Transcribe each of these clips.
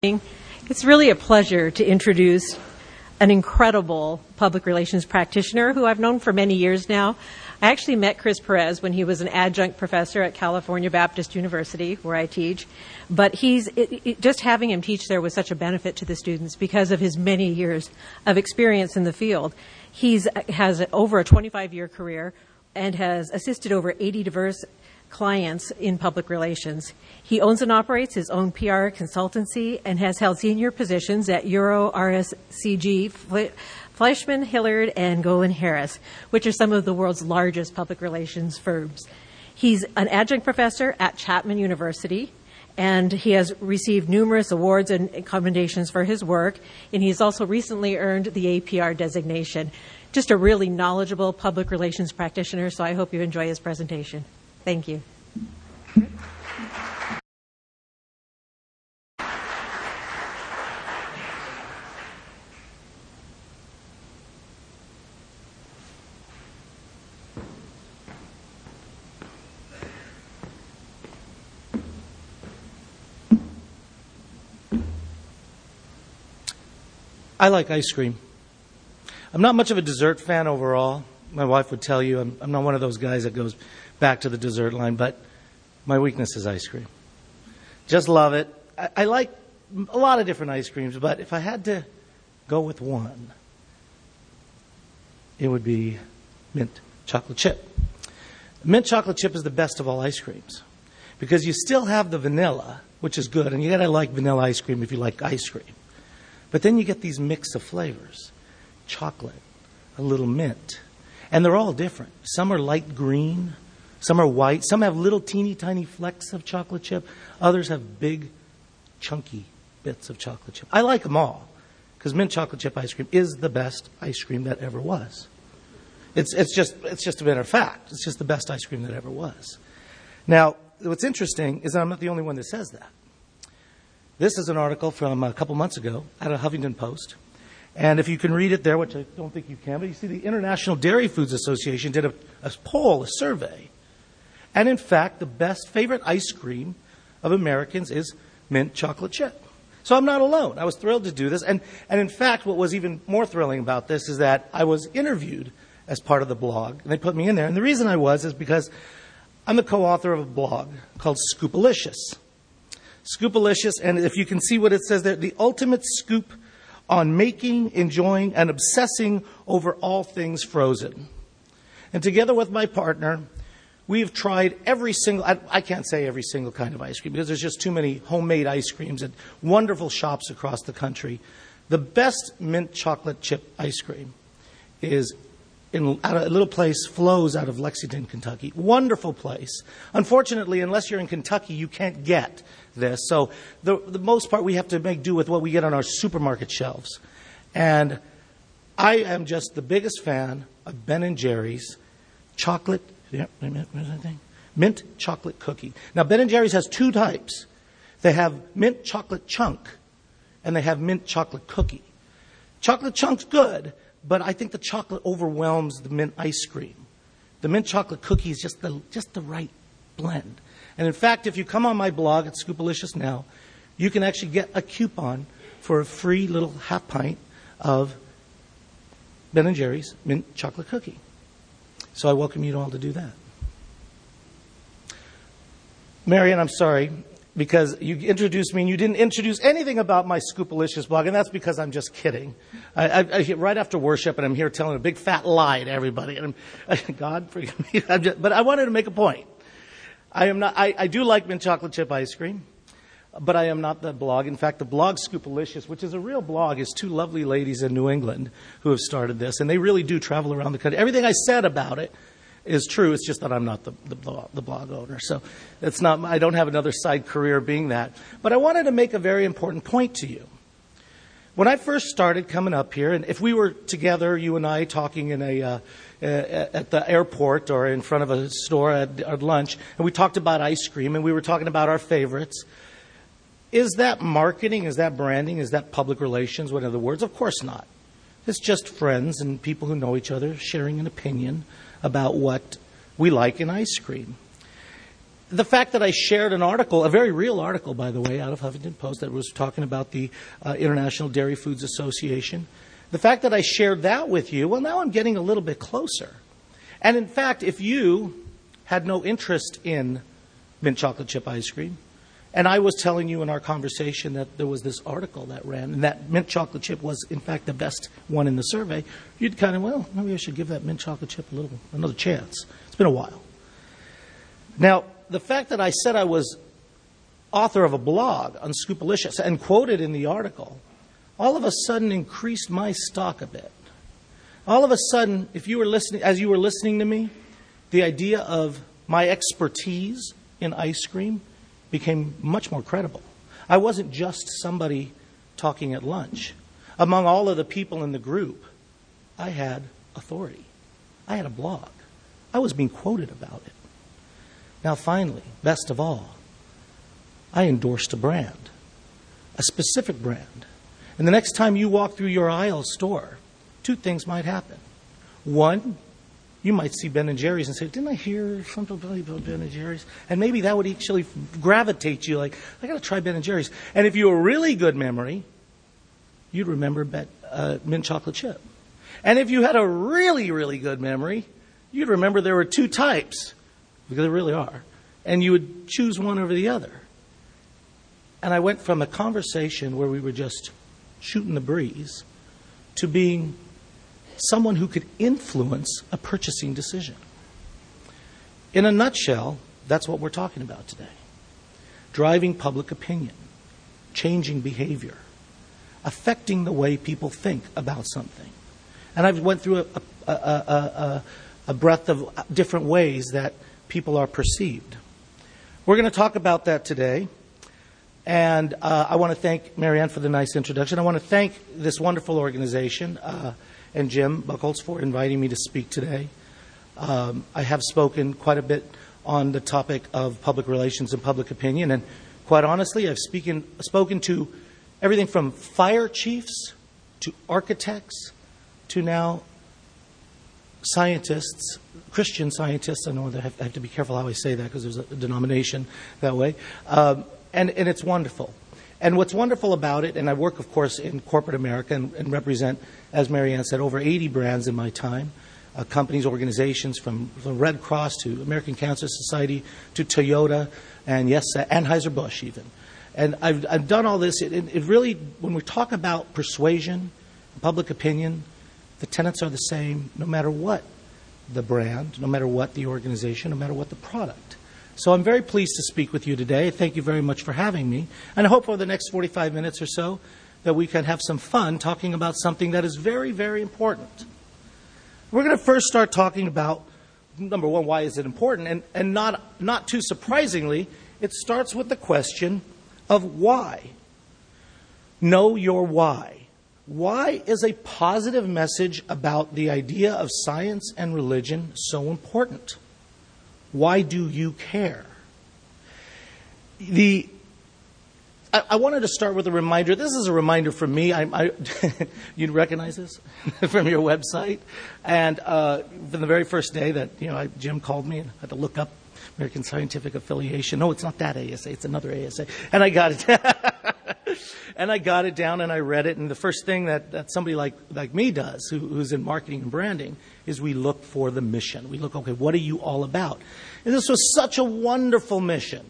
It's really a pleasure to introduce an incredible public relations practitioner who I've known for many years now. I actually met Chris Perez when he was an adjunct professor at California Baptist University, where I teach. But he's it, it, just having him teach there was such a benefit to the students because of his many years of experience in the field. He's uh, has over a 25 year career and has assisted over 80 diverse clients in public relations. He owns and operates his own PR consultancy and has held senior positions at Euro RSCG, Fleishman, Hillard, and Golin Harris, which are some of the world's largest public relations firms. He's an adjunct professor at Chapman University, and he has received numerous awards and commendations for his work, and he's also recently earned the APR designation. Just a really knowledgeable public relations practitioner, so I hope you enjoy his presentation. Thank you. I like ice cream. I'm not much of a dessert fan overall. My wife would tell you I'm, I'm not one of those guys that goes back to the dessert line, but my weakness is ice cream. Just love it. I, I like a lot of different ice creams, but if I had to go with one, it would be mint chocolate chip. Mint chocolate chip is the best of all ice creams because you still have the vanilla, which is good, and you gotta like vanilla ice cream if you like ice cream. But then you get these mix of flavors chocolate, a little mint, and they're all different. Some are light green, some are white. Some have little teeny tiny flecks of chocolate chip. Others have big, chunky bits of chocolate chip. I like them all because mint chocolate chip ice cream is the best ice cream that ever was. It's, it's, just, it's just a matter of fact. It's just the best ice cream that ever was. Now, what's interesting is that I'm not the only one that says that. This is an article from a couple months ago out of Huffington Post. And if you can read it there, which I don't think you can, but you see the International Dairy Foods Association did a, a poll, a survey and in fact, the best favorite ice cream of Americans is mint chocolate chip. So I'm not alone. I was thrilled to do this. And, and in fact, what was even more thrilling about this is that I was interviewed as part of the blog, and they put me in there. And the reason I was is because I'm the co-author of a blog called Scoopalicious. Scoopalicious, and if you can see what it says there, the ultimate scoop on making, enjoying, and obsessing over all things frozen. And together with my partner, We've tried every single, I, I, can't say every single kind of ice cream because there's just too many homemade ice creams at wonderful shops across the country. The best mint chocolate chip ice cream is in a little place flows out of Lexington, Kentucky. Wonderful place. Unfortunately, unless you're in Kentucky, you can't get this. So the, the most part, we have to make do with what we get on our supermarket shelves. And I am just the biggest fan of Ben and Jerry's chocolate Yep, mint chocolate cookie. Now, Ben and Jerry's has two types. They have mint chocolate chunk, and they have mint chocolate cookie. Chocolate chunk's good, but I think the chocolate overwhelms the mint ice cream. The mint chocolate cookie is just the just the right blend. And in fact, if you come on my blog at Scoopalicious now, you can actually get a coupon for a free little half pint of Ben and Jerry's mint chocolate cookie. So I welcome you all to do that. Marion, I'm sorry because you introduced me and you didn't introduce anything about my Scoopalicious blog, and that's because I'm just kidding. I, I, I, right after worship, and I'm here telling a big fat lie to everybody, and I'm, God forgive me. Just, but I wanted to make a point. I am not. I, I do like mint chocolate chip ice cream but I am not the blog. In fact, the blog Scoopalicious, which is a real blog, is two lovely ladies in New England who have started this, and they really do travel around the country. Everything I said about it is true. It's just that I'm not the, the, blog, the blog owner, so it's not. I don't have another side career being that. But I wanted to make a very important point to you. When I first started coming up here, and if we were together, you and I, talking in a uh, at the airport or in front of a store at, at lunch, and we talked about ice cream, and we were talking about our favorites is that marketing? Is that branding? Is that public relations? What other words? Of course not. It's just friends and people who know each other sharing an opinion about what we like in ice cream. the fact that I shared an article, a very real article, by the way, out of Huffington Post that was talking about the uh, International Dairy Foods Association, the fact that I shared that with you, well, now I'm getting a little bit closer. And in fact, if you had no interest in mint chocolate chip ice cream, and I was telling you in our conversation that there was this article that ran, and that mint chocolate chip was, in fact, the best one in the survey, you'd kind of, well, maybe I should give that mint chocolate chip a little, another chance. It's been a while. Now, the fact that I said I was author of a blog on Scoopalicious and quoted in the article, all of a sudden increased my stock a bit. All of a sudden, if you were listening, as you were listening to me, the idea of my expertise in ice cream became much more credible. I wasn't just somebody talking at lunch. Among all of the people in the group, I had authority. I had a blog. I was being quoted about it. Now, finally, best of all, I endorsed a brand, a specific brand. And the next time you walk through your aisle store, two things might happen. One, you might see Ben and Jerry's and say, "Didn't I hear something about Ben and Jerry's?" And maybe that would actually gravitate you, like, "I got to try Ben and Jerry's." And if you a really good memory, you'd remember Bet, uh, mint chocolate chip. And if you had a really, really good memory, you'd remember there were two types, because there really are, and you would choose one over the other. And I went from a conversation where we were just shooting the breeze to being someone who could influence a purchasing decision. In a nutshell, that's what we're talking about today driving public opinion, changing behavior, affecting the way people think about something. And I've went through a, a, a, a breadth of different ways that people are perceived. We're going to talk about that today. And uh, I want to thank Marianne for the nice introduction. I want to thank this wonderful organization. Uh, and Jim Buchholz for inviting me to speak today. Um, I have spoken quite a bit on the topic of public relations and public opinion, and quite honestly, I've speaking, spoken to everything from fire chiefs to architects to now scientists, Christian scientists. I know I have, I have to be careful how I say that because there's a denomination that way. Um, and, and it's wonderful. And what's wonderful about it, and I work, of course, in corporate America and, and represent, as Marianne said, over 80 brands in my time. Uh, companies, organizations from the Red Cross to American Cancer Society to Toyota and yes, uh, Anheuser-Busch even. And I've, I've done all this. It, it, really, when we talk about persuasion, public opinion, the tenets are the same no matter what the brand, no matter what the organization, no matter what the product. So I'm very pleased to speak with you today. Thank you very much for having me. And I hope over the next 45 minutes or so that we can have some fun talking about something that is very, very important. We're going to first start talking about number one, why is it important? And, and not, not too surprisingly, it starts with the question of why. Know your why. Why is a positive message about the idea of science and religion so important? Why do you care? The I, I wanted to start with a reminder. This is a reminder from me. I, I you'd recognize this from your website. And uh, from the very first day that you know, I, Jim called me and I had to look up American Scientific Affiliation. No, it's not that ASA. It's another ASA. And I got it. and I got it down and I read it. And the first thing that, that somebody like, like me does, who, who's in marketing and branding, is we look for the mission. We look, okay, what are you all about? And this was such a wonderful mission.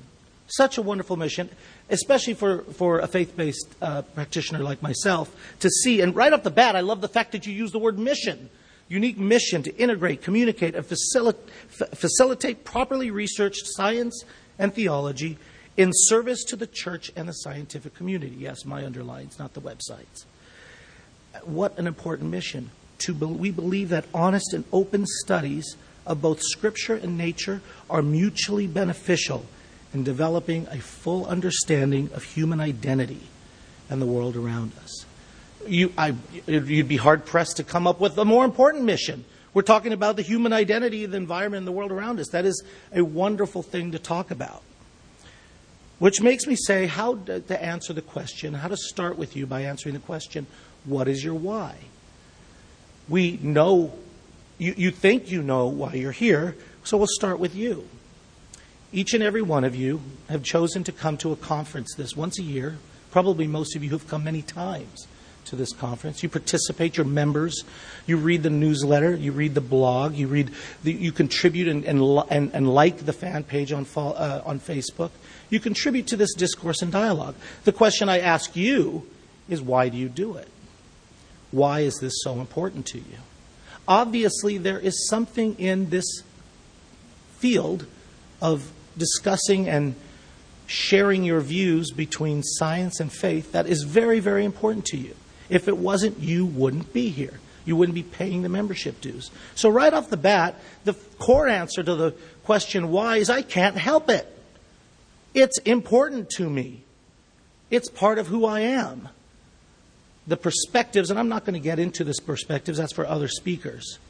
Such a wonderful mission, especially for, for a faith based uh, practitioner like myself to see. And right off the bat, I love the fact that you use the word mission unique mission to integrate, communicate, and facilitate properly researched science and theology in service to the church and the scientific community. Yes, my underlines, not the websites. What an important mission. To be- we believe that honest and open studies of both Scripture and nature are mutually beneficial in developing a full understanding of human identity and the world around us. You, I, you'd be hard pressed to come up with a more important mission. We're talking about the human identity, the environment, and the world around us. That is a wonderful thing to talk about. Which makes me say how to answer the question, how to start with you by answering the question, what is your why? We know, you, you think you know why you're here, so we'll start with you. each and every one of you have chosen to come to a conference this once a year. Probably most of you have come many times to this conference. You participate, you're members, you read the newsletter, you read the blog, you read, the, you contribute and, and, and, like the fan page on, uh, on Facebook. You contribute to this discourse and dialogue. The question I ask you is why do you do it? Why is this so important to you? Obviously, there is something in this field of discussing and sharing your views between science and faith that is very, very important to you. If it wasn't, you wouldn't be here. You wouldn't be paying the membership dues. So, right off the bat, the core answer to the question why is I can't help it. It's important to me, it's part of who I am. The perspectives, and I'm not going to get into this perspectives, that's for other speakers,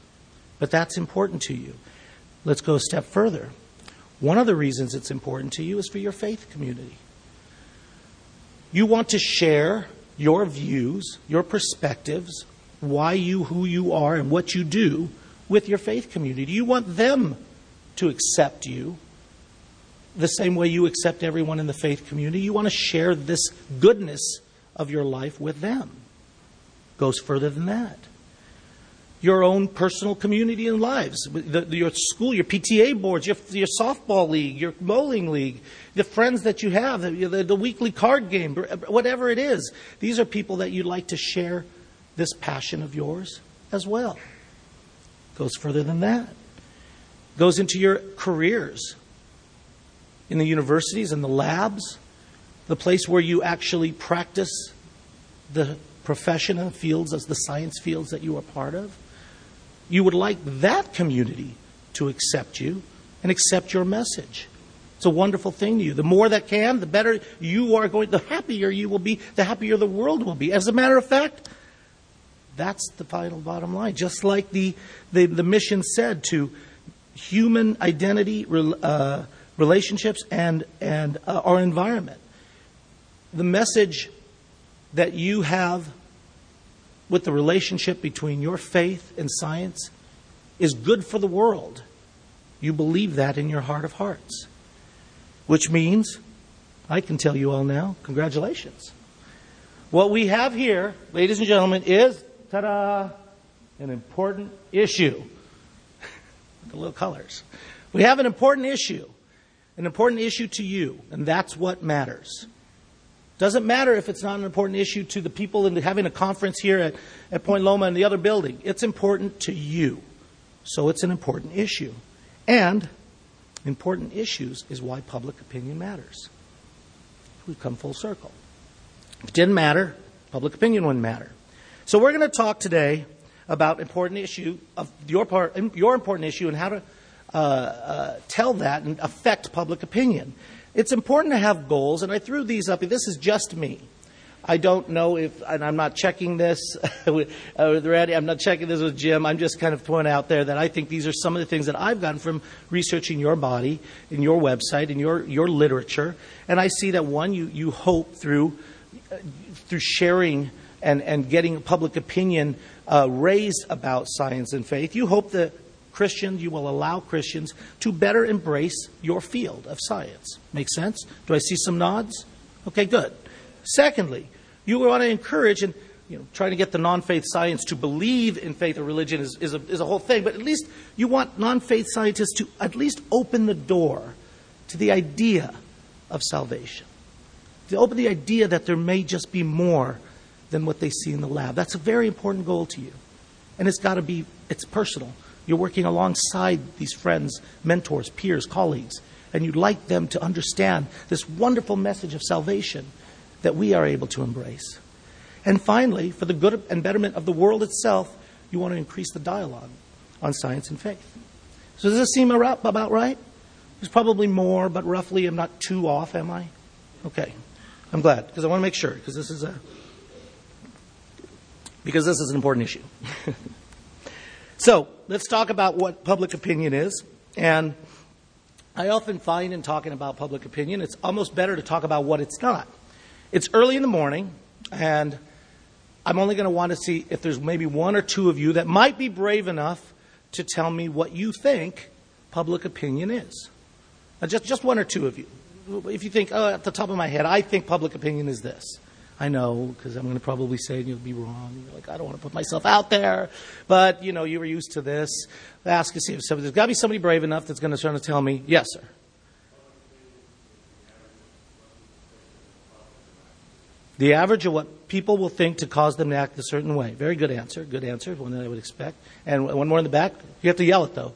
but that's important to you. Let's go a step further. One of the reasons it's important to you is for your faith community. You want to share your views, your perspectives, why you, who you are, and what you do with your faith community. You want them to accept you the same way you accept everyone in the faith community. You want to share this goodness of your life with them. Goes further than that your own personal community and lives, the, your school, your PTA boards, your, your, softball league, your bowling league, the friends that you have, the, the, the weekly card game, whatever it is. These are people that you'd like to share this passion of yours as well. Goes further than that. Goes into your careers in the universities and the labs, the place where you actually practice the profession and fields as the science fields that you are part of you would like that community to accept you and accept your message. It's a wonderful thing to you. The more that can, the better you are going, the happier you will be, the happier the world will be. As a matter of fact, that's the final bottom line. Just like the, the, the mission said to human identity, uh, relationships, and, and uh, our environment. The message that you have with the relationship between your faith and science is good for the world. You believe that in your heart of hearts. Which means, I can tell you all now, congratulations. What we have here, ladies and gentlemen, is, ta da, an important issue. the little colors. We have an important issue. An important issue to you, and that's what matters. Doesn't matter if it's not an important issue to the people in having a conference here at, at Point Loma and the other building. It's important to you. So it's an important issue. And important issues is why public opinion matters. We've come full circle. If it didn't matter, public opinion wouldn't matter. So we're going to talk today about important issue of your part, your important issue, and how to tell that and affect public opinion. It's important to have goals, and I threw these up. This is just me. I don't know if, and I'm not checking this with, uh, Randy, I'm not checking this with Jim. I'm just kind of throwing out there that I think these are some of the things that I've gotten from researching your body, in your website, in your, your literature. And I see that one, you, you hope through, uh, through sharing and, and getting public opinion uh, raised about science and faith, you hope that Christians, you will allow Christians to better embrace your field of science. Make sense? Do I see some nods? Okay, good. Secondly, you want to encourage and you know, trying to get the non-faith science to believe in faith or religion is, is, a, is a whole thing, but at least you want non-faith scientists to at least open the door to the idea of salvation. To open the idea that there may just be more than what they see in the lab. That's a very important goal to you. And it's got to be, it's personal. You're working alongside these friends, mentors, peers, colleagues, and you'd like them to understand this wonderful message of salvation that we are able to embrace. And finally, for the good and betterment of the world itself, you want to increase the dialogue on science and faith. So does this seem about right? There's probably more, but roughly I'm not too off, am I? Okay. I'm glad, because I want to make sure, because this is a because this is an important issue. So let's talk about what public opinion is. And I often find in talking about public opinion, it's almost better to talk about what it's not. It's early in the morning, and I'm only going to want to see if there's maybe one or two of you that might be brave enough to tell me what you think public opinion is. Now, just, just one or two of you. If you think, oh, at the top of my head, I think public opinion is this. I know, because I'm going to probably say it and you'll be wrong. You're like, I don't want to put myself out there. But, you know, you were used to this. Ask to see if somebody, there's got to be somebody brave enough that's going to try to tell me, yes, sir. The average of what people will think to cause them to act a certain way. Very good answer. Good answer. One that I would expect. And one more in the back. You have to yell it, though.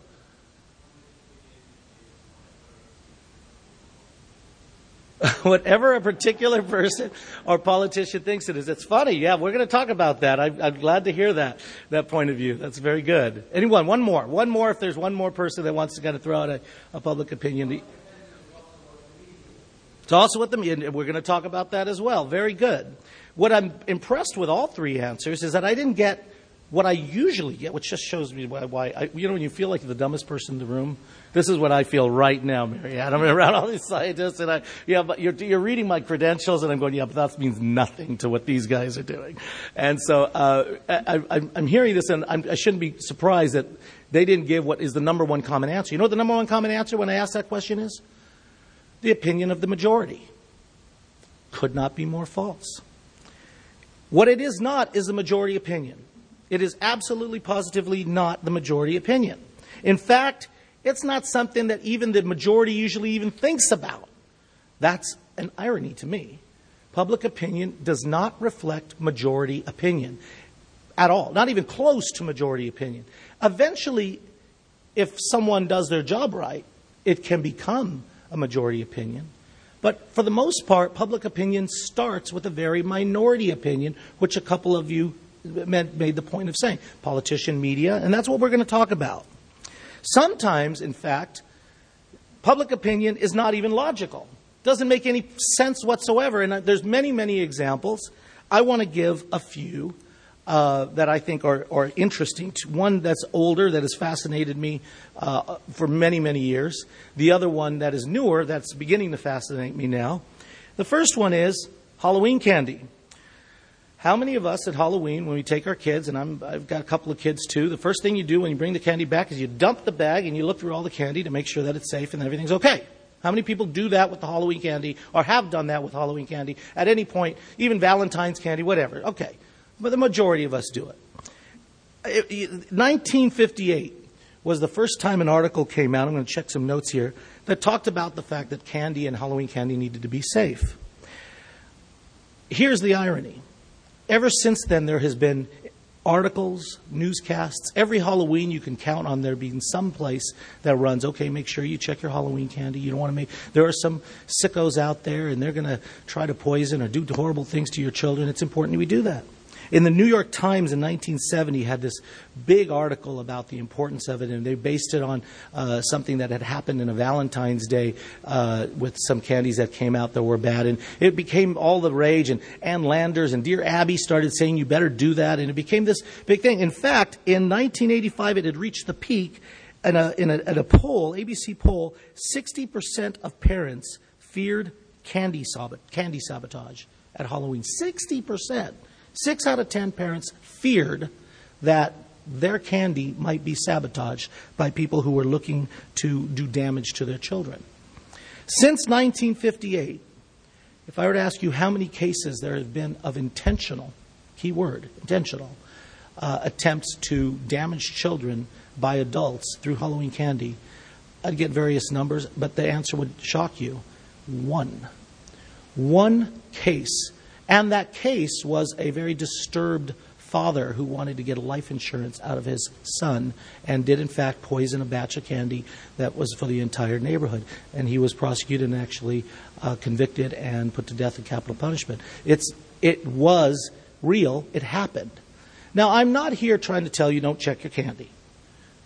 whatever a particular person or politician thinks it is. It's funny. Yeah, we're going to talk about that. I, am glad to hear that, that point of view. That's very good. Anyone? One more. One more if there's one more person that wants to kind of throw out a, a public opinion. It's also what the, media we're going to talk about that as well. Very good. What I'm impressed with all three answers is that I didn't get what I usually get, which just shows me why, why I, you know, when you feel like the dumbest person in the room, this is what I feel right now, Mary. I'm around all these scientists, and I, yeah, but you're, you're reading my credentials, and I'm going, yeah, but that means nothing to what these guys are doing. And so uh, I, am hearing this, and I'm, I should not be surprised that they didn't give what is the number one common answer. You know what the number one common answer when I ask that question is? The opinion of the majority. Could not be more false. What it is not is a majority opinion. It is absolutely positively not the majority opinion. In fact, it's not something that even the majority usually even thinks about. That's an irony to me. Public opinion does not reflect majority opinion at all, not even close to majority opinion. Eventually, if someone does their job right, it can become a majority opinion. But for the most part, public opinion starts with a very minority opinion, which a couple of you made the point of saying politician, media, and that's what we're going to talk about. Sometimes, in fact, public opinion is not even logical. Doesn't make any sense whatsoever. And there's many, many examples. I want to give a few uh, that I think are, are interesting. One that's older that has fascinated me uh, for many, many years. The other one that is newer that's beginning to fascinate me now. The first one is Halloween candy. How many of us at Halloween, when we take our kids, and i have got a couple of kids too, the first thing you do when you bring the candy back is you dump the bag and you look through all the candy to make sure that it's safe and everything's okay? How many people do that with the Halloween candy or have done that with Halloween candy at any point, even Valentine's candy, whatever? Okay. But the majority of us do it. 1958 was the first time an article came out. I'm going to check some notes here that talked about the fact that candy and Halloween candy needed to be safe. Here's the irony Ever since then, there has been articles, newscasts. Every Halloween, you can count on there being some place that runs. Okay, make sure you check your Halloween candy. You don't want to make. There are some sickos out there, and they're going to try to poison or do horrible things to your children. It's important we do that. In the New York Times in 1970 had this big article about the importance of it, and they based it on uh, something that had happened in a Valentine's Day uh, with some candies that came out that were bad, and it became all the rage. And Ann Landers and Dear Abby started saying you better do that, and it became this big thing. In fact, in 1985, it had reached the peak. In a, in a, at a poll, ABC poll, 60% of parents feared candy, candy sabotage at Halloween. 60%. Six out of ten parents feared that their candy might be sabotaged by people who were looking to do damage to their children. Since 1958, if I were to ask you how many cases there have been of intentional, key word, intentional, uh, attempts to damage children by adults through Halloween candy, I'd get various numbers, but the answer would shock you. One. One case and that case was a very disturbed father who wanted to get life insurance out of his son and did, in fact, poison a batch of candy that was for the entire neighborhood. And he was prosecuted and actually uh, convicted and put to death in capital punishment. It's, it was real, it happened. Now, I'm not here trying to tell you don't check your candy.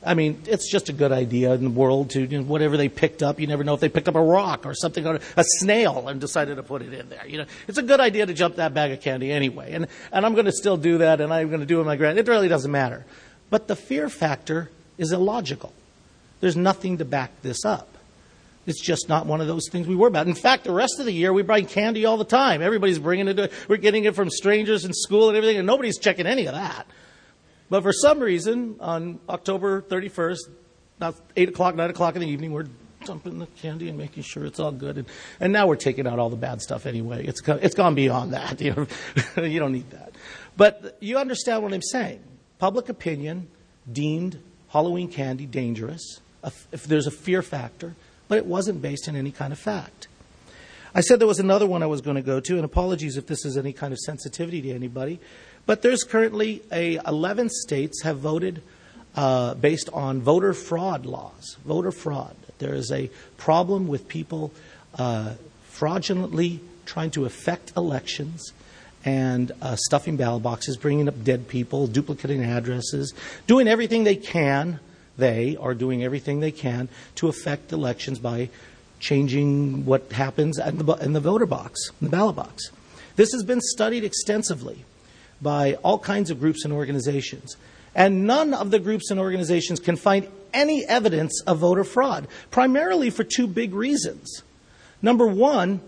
I mean, it's just a good idea in the world to, you know, whatever they picked up, you never know if they picked up a rock or something, or a snail and decided to put it in there. You know, it's a good idea to jump that bag of candy anyway. And, and I'm going to still do that and I'm going to do it my grand. It really doesn't matter. But the fear factor is illogical. There's nothing to back this up. It's just not one of those things we worry about. In fact, the rest of the year we buy candy all the time. Everybody's bringing it. we're getting it from strangers in school and everything, and nobody's checking any of that. But for some reason, on October 31st, about 8 o'clock, 9 o'clock in the evening, we're dumping the candy and making sure it's all good. And, and now we're taking out all the bad stuff anyway. It's, it's gone beyond that. You, know? you don't need that. But you understand what I'm saying. Public opinion deemed Halloween candy dangerous if there's a fear factor, but it wasn't based on any kind of fact. I said there was another one I was going to go to, and apologies if this is any kind of sensitivity to anybody, but there's currently a 11 states have voted uh, based on voter fraud laws. Voter fraud. There is a problem with people uh, fraudulently trying to affect elections and uh, stuffing ballot boxes, bringing up dead people, duplicating addresses, doing everything they can. They are doing everything they can to affect elections by changing what happens the, in the voter box, in the ballot box. This has been studied extensively by all kinds of groups and organizations. And none of the groups and organizations can find any evidence of voter fraud, primarily for two big reasons. Number one,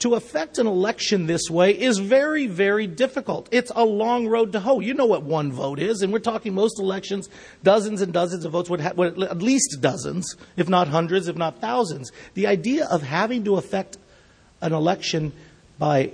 to affect an election this way is very, very difficult. It's a long road to hoe. You know what one vote is, and we're talking most elections, dozens and dozens of votes, would at least dozens, if not hundreds, if not thousands. The idea of having to affect an election by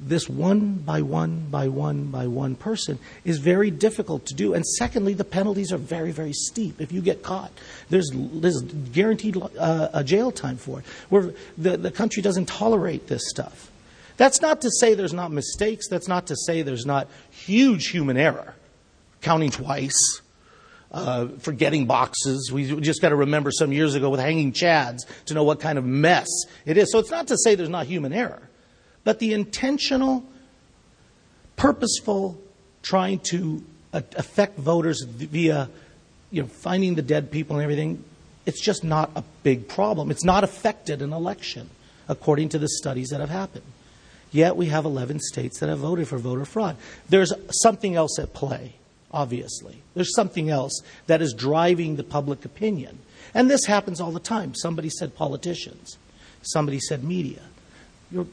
this one by one by one by one person is very difficult to do. And secondly, the penalties are very, very steep. If you get caught, there's, there's guaranteed uh, a jail time for it. Where the, the country doesn't tolerate this stuff. That's not to say there's not mistakes. That's not to say there's not huge human error. Counting twice, uh, forgetting boxes. We just got to remember some years ago with hanging chads to know what kind of mess it is. So it's not to say there's not human error. But the intentional, purposeful trying to uh, affect voters via you know, finding the dead people and everything, it's just not a big problem. It's not affected an election, according to the studies that have happened. Yet we have 11 states that have voted for voter fraud. There's something else at play, obviously. There's something else that is driving the public opinion. And this happens all the time. Somebody said politicians, somebody said media. You're,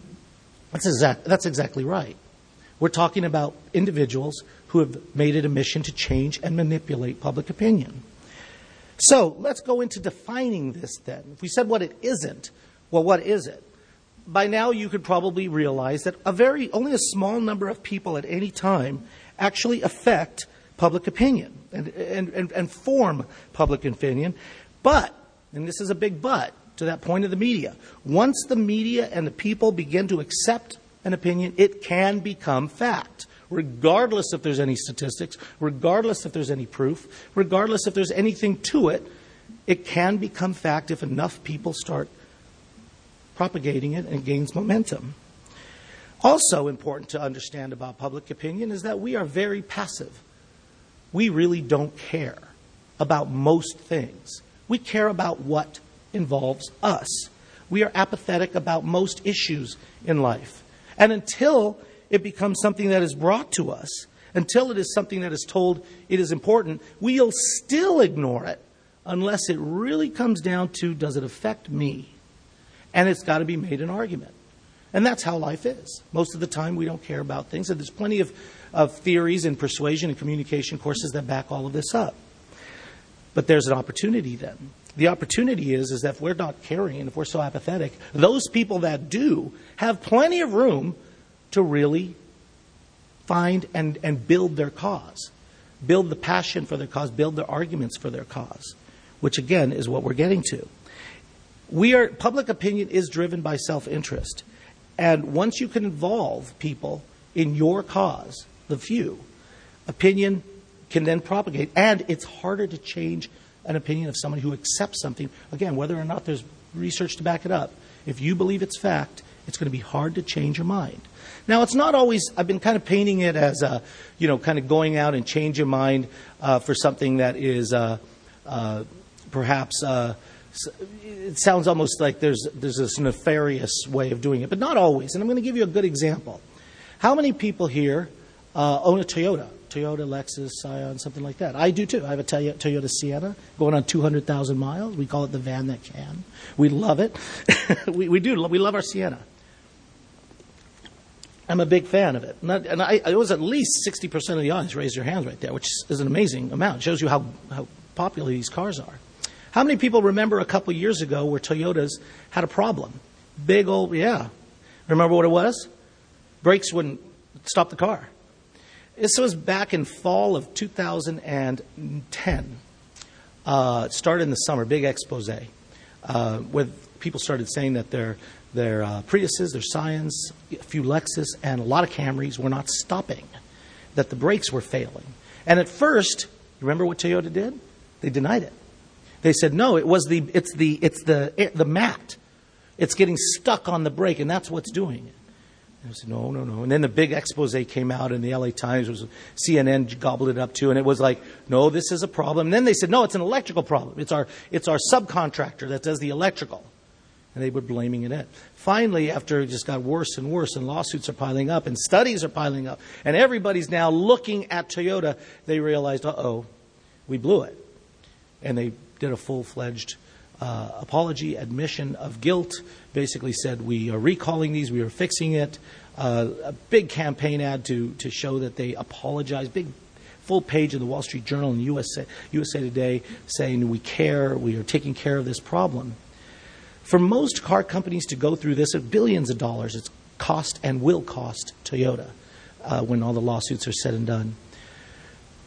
that's, exact, that's exactly right. We're talking about individuals who have made it a mission to change and manipulate public opinion. So let's go into defining this then. If we said what it isn't, well, what is it? By now, you could probably realize that a very only a small number of people at any time actually affect public opinion and, and, and, and form public opinion. But, and this is a big but, to that point of the media. Once the media and the people begin to accept an opinion, it can become fact, regardless if there's any statistics, regardless if there's any proof, regardless if there's anything to it. It can become fact if enough people start propagating it and it gains momentum. Also important to understand about public opinion is that we are very passive. We really don't care about most things. We care about what involves us. We are apathetic about most issues in life. And until it becomes something that is brought to us, until it is something that is told it is important, we'll still ignore it unless it really comes down to does it affect me? And it's got to be made an argument. And that's how life is. Most of the time, we don't care about things. And there's plenty of, of theories in persuasion and communication courses that back all of this up. But there's an opportunity then the opportunity is, is that if we're not caring if we're so apathetic, those people that do have plenty of room to really find and, and build their cause, build the passion for their cause, build the arguments for their cause, which again is what we're getting to. We are, public opinion is driven by self interest. And once you can involve people in your cause, the few, opinion can then propagate. And it's harder to change an opinion of someone who accepts something, again, whether or not there's research to back it up, if you believe it's fact, it's going to be hard to change your mind. Now, it's not always, I've been kind of painting it as, a, you know, kind of going out and change your mind uh, for something that is uh, uh, perhaps, uh, it sounds almost like there's, there's this nefarious way of doing it, but not always. And I'm going to give you a good example. How many people here uh, own a Toyota? Toyota, Lexus, Scion, something like that. I do too. I have a Toyota Sienna going on 200,000 miles. We call it the van that can. We love it. we, we do. We love our Sienna. I'm a big fan of it. And, that, and I, it was at least 60% of the audience raised their hands right there, which is an amazing amount. It shows you how, how popular these cars are. How many people remember a couple years ago where Toyotas had a problem? Big old, yeah. Remember what it was? Brakes wouldn't stop the car. This was back in fall of 2010. Uh, it started in the summer, big expose, uh, with people started saying that their their uh, Priuses, their Scions, a few Lexus, and a lot of Camrys were not stopping, that the brakes were failing. And at first, remember what Toyota did? They denied it. They said, no, it was the, it's the, it's the, the mat. It's getting stuck on the brake, and that's what's doing it. And I said, no, no, no. And then the big expose came out in the LA Times, was CNN gobbled it up too, and it was like, no, this is a problem. And then they said, no, it's an electrical problem. It's our, it's our subcontractor that does the electrical. And they were blaming it. Finally, after it just got worse and worse, and lawsuits are piling up, and studies are piling up, and everybody's now looking at Toyota, they realized, uh oh, we blew it. And they did a full fledged apology, admission of guilt, basically said, We are recalling these, we are fixing it. Uh, a big campaign ad to, to show that they apologize, big full page in the Wall Street Journal and USA, USA Today saying, We care, we are taking care of this problem. For most car companies to go through this at billions of dollars, it's cost and will cost Toyota uh, when all the lawsuits are said and done.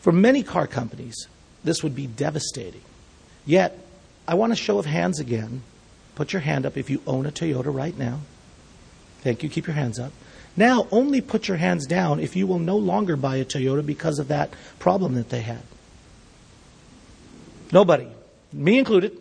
For many car companies, this would be devastating. Yet, I want a show of hands again. Put your hand up if you own a Toyota right now. Thank you. Keep your hands up. Now, only put your hands down if you will no longer buy a Toyota because of that problem that they had. Nobody, me included.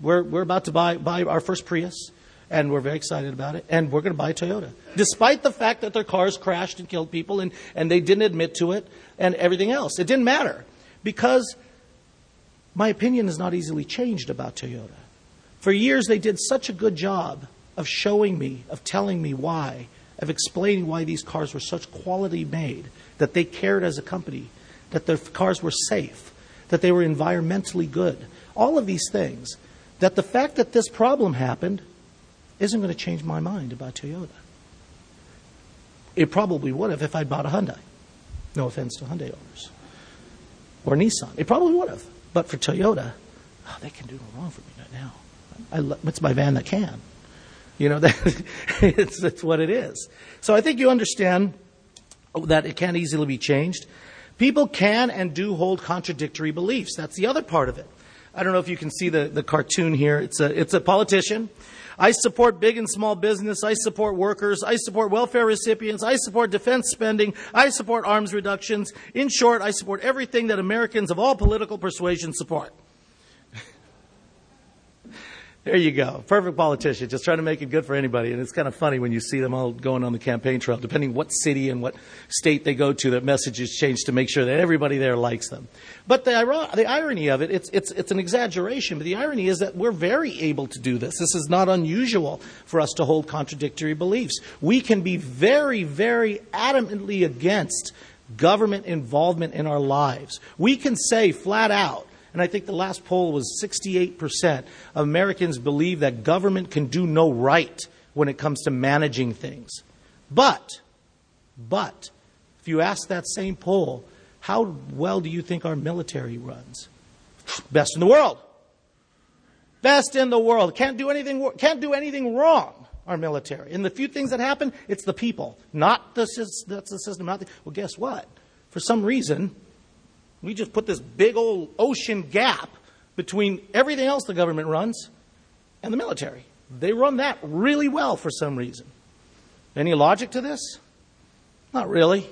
We're, we're about to buy, buy our first Prius, and we're very excited about it, and we're going to buy a Toyota. Despite the fact that their cars crashed and killed people, and, and they didn't admit to it, and everything else. It didn't matter because my opinion is not easily changed about Toyota. For years, they did such a good job of showing me, of telling me why, of explaining why these cars were such quality made, that they cared as a company, that their cars were safe, that they were environmentally good. All of these things that the fact that this problem happened isn't going to change my mind about Toyota. It probably would have if I'd bought a Hyundai. No offense to Hyundai owners. Or Nissan. It probably would have. But for Toyota, oh, they can do no wrong for me right now. I, it's my van that can. You know, that, it's, that's what it is. So I think you understand that it can't easily be changed. People can and do hold contradictory beliefs. That's the other part of it. I don't know if you can see the, the cartoon here. It's a, it's a politician. I support big and small business. I support workers. I support welfare recipients. I support defense spending. I support arms reductions. In short, I support everything that Americans of all political persuasions support. There you go. Perfect politician, just trying to make it good for anybody. And it's kind of funny when you see them all going on the campaign trail, depending what city and what state they go to, that messages change to make sure that everybody there likes them. But the, the irony of it, it's, it's, it's an exaggeration, but the irony is that we're very able to do this. This is not unusual for us to hold contradictory beliefs. We can be very, very adamantly against government involvement in our lives. We can say flat out, and I think the last poll was 68% of Americans believe that government can do no right when it comes to managing things. But, but, if you ask that same poll, how well do you think our military runs? Best in the world. Best in the world. Can't do anything, can't do anything wrong our military. And the few things that happen, it's the people, not the, that's the system. Not the, well, guess what? For some reason, we just put this big old ocean gap between everything else the government runs and the military. They run that really well for some reason. Any logic to this? Not really.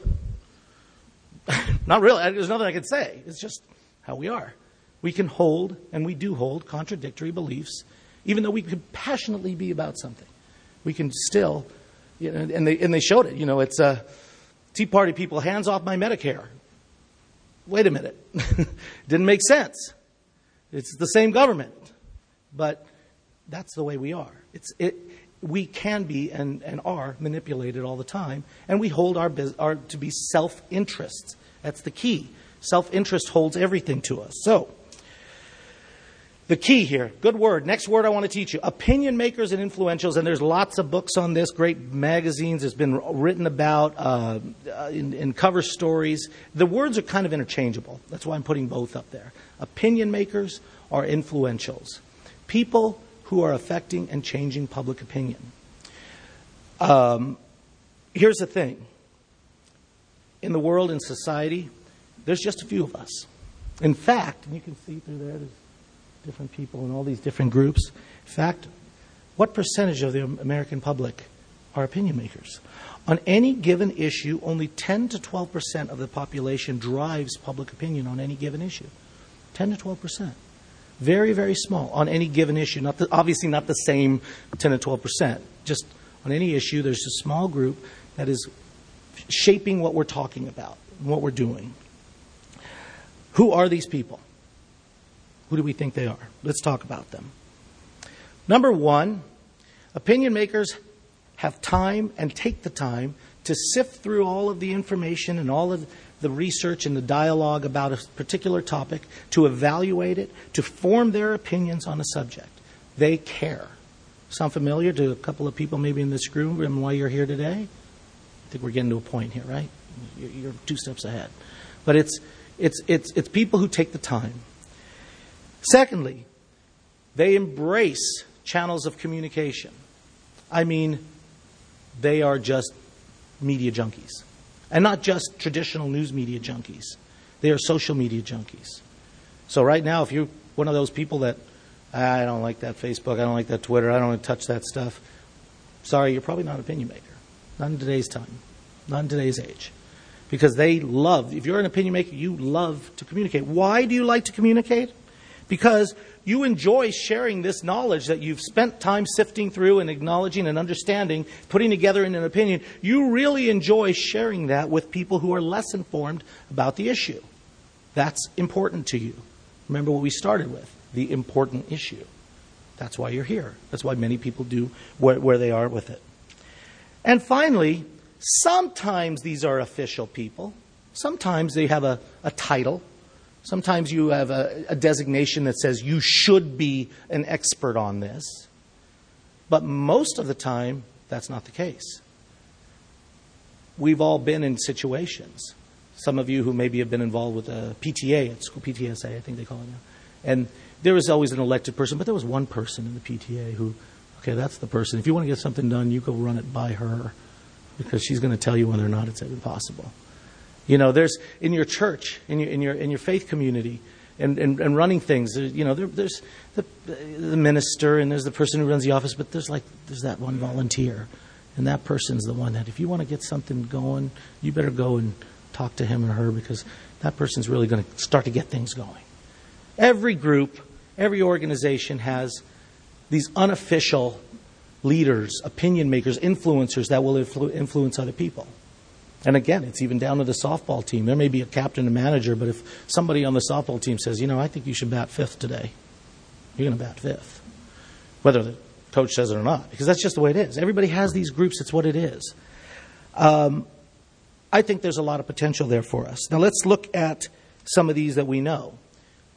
Not really. There's nothing I can say. It's just how we are. We can hold, and we do hold, contradictory beliefs, even though we could passionately be about something. We can still, you know, and, they, and they showed it. You know, it's uh, Tea Party people, hands off my Medicare wait a minute, didn't make sense. It's the same government, but that's the way we are. It's, it, we can be and, and are manipulated all the time, and we hold our, our to be self interests. That's the key. Self interest holds everything to us. So, The key here, good word. Next word I want to teach you opinion makers and influentials. And there's lots of books on this, great magazines. It's been written about uh, in, in cover stories. The words are kind of interchangeable. That's why I'm putting both up there. Opinion makers are influentials, people who are affecting and changing public opinion. Um, here's the thing in the world, in society, there's just a few of us. In fact, and you can see through there, different people in all these different groups. In fact, what percentage of the American public are opinion makers? On any given issue, only 10 to 12 percent of the population drives public opinion on any given issue. 10 to 12 percent. Very, very small on any given issue. Not the, obviously, not the same 10 to 12 percent. Just on any issue, there's a small group that is shaping what we're talking about, what we're doing. Who are these people? Who do we think they are? Let's talk about them. Number one, opinion makers have time and take the time to sift through all of the information and all of the research and the dialogue about a particular topic, to evaluate it, to form their opinions on a subject. They care. Sound familiar to a couple of people maybe in this room and why you're here today? I think we're getting to a point here, right? You're two steps ahead. But it's, it's, it's, it's people who take the time Secondly, they embrace channels of communication. I mean, they are just media junkies. And not just traditional news media junkies, they are social media junkies. So, right now, if you're one of those people that, ah, I don't like that Facebook, I don't like that Twitter, I don't want to touch that stuff, sorry, you're probably not an opinion maker. Not in today's time, not in today's age. Because they love, if you're an opinion maker, you love to communicate. Why do you like to communicate? Because you enjoy sharing this knowledge that you've spent time sifting through and acknowledging and understanding, putting together in an opinion. You really enjoy sharing that with people who are less informed about the issue. That's important to you. Remember what we started with the important issue. That's why you're here. That's why many people do where, where they are with it. And finally, sometimes these are official people. Sometimes they have a, a title Sometimes you have a, a, designation that says you should be an expert on this. But most of the time, that's not the case. We've all been in situations. Some of you who maybe have been involved with a PTA at school, PTSA, I think they call it now. And there was always an elected person, but there was one person in the PTA who, okay, that's the person. If you want to get something done, you go run it by her because she's going to tell you whether or not it's impossible. You know, there's in your church, in your, in your, in your faith community, and, and, and running things, you know, there, there's the, the minister and there's the person who runs the office, but there's like, there's that one volunteer. And that person's the one that if you want to get something going, you better go and talk to him or her because that person's really going to start to get things going. Every group, every organization has these unofficial leaders, opinion makers, influencers that will influ- influence other people. And again, it's even down to the softball team. There may be a captain and manager, but if somebody on the softball team says, you know, I think you should bat fifth today, you're going to bat fifth. Whether the coach says it or not, because that's just the way it is. Everybody has these groups, it's what it is. Um, I think there's a lot of potential there for us. Now, let's look at some of these that we know.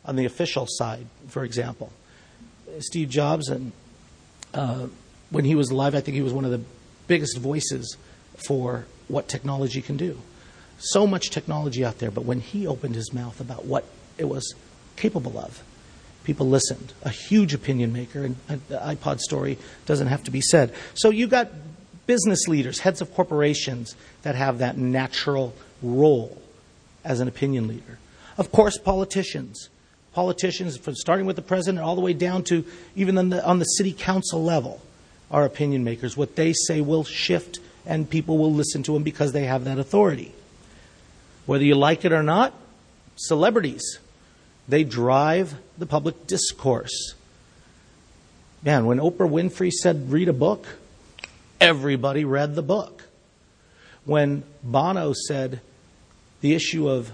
On the official side, for example, Steve Jobs, and uh, when he was alive, I think he was one of the biggest voices for what technology can do. So much technology out there, but when he opened his mouth about what it was capable of, people listened. A huge opinion maker, and the iPod story doesn't have to be said. So you got business leaders, heads of corporations that have that natural role as an opinion leader. Of course, politicians. Politicians, from starting with the president all the way down to even on the, on the city council level, are opinion makers. What they say will shift and people will listen to them because they have that authority. Whether you like it or not, celebrities, they drive the public discourse. Man, when Oprah Winfrey said, read a book, everybody read the book. When Bono said, the issue of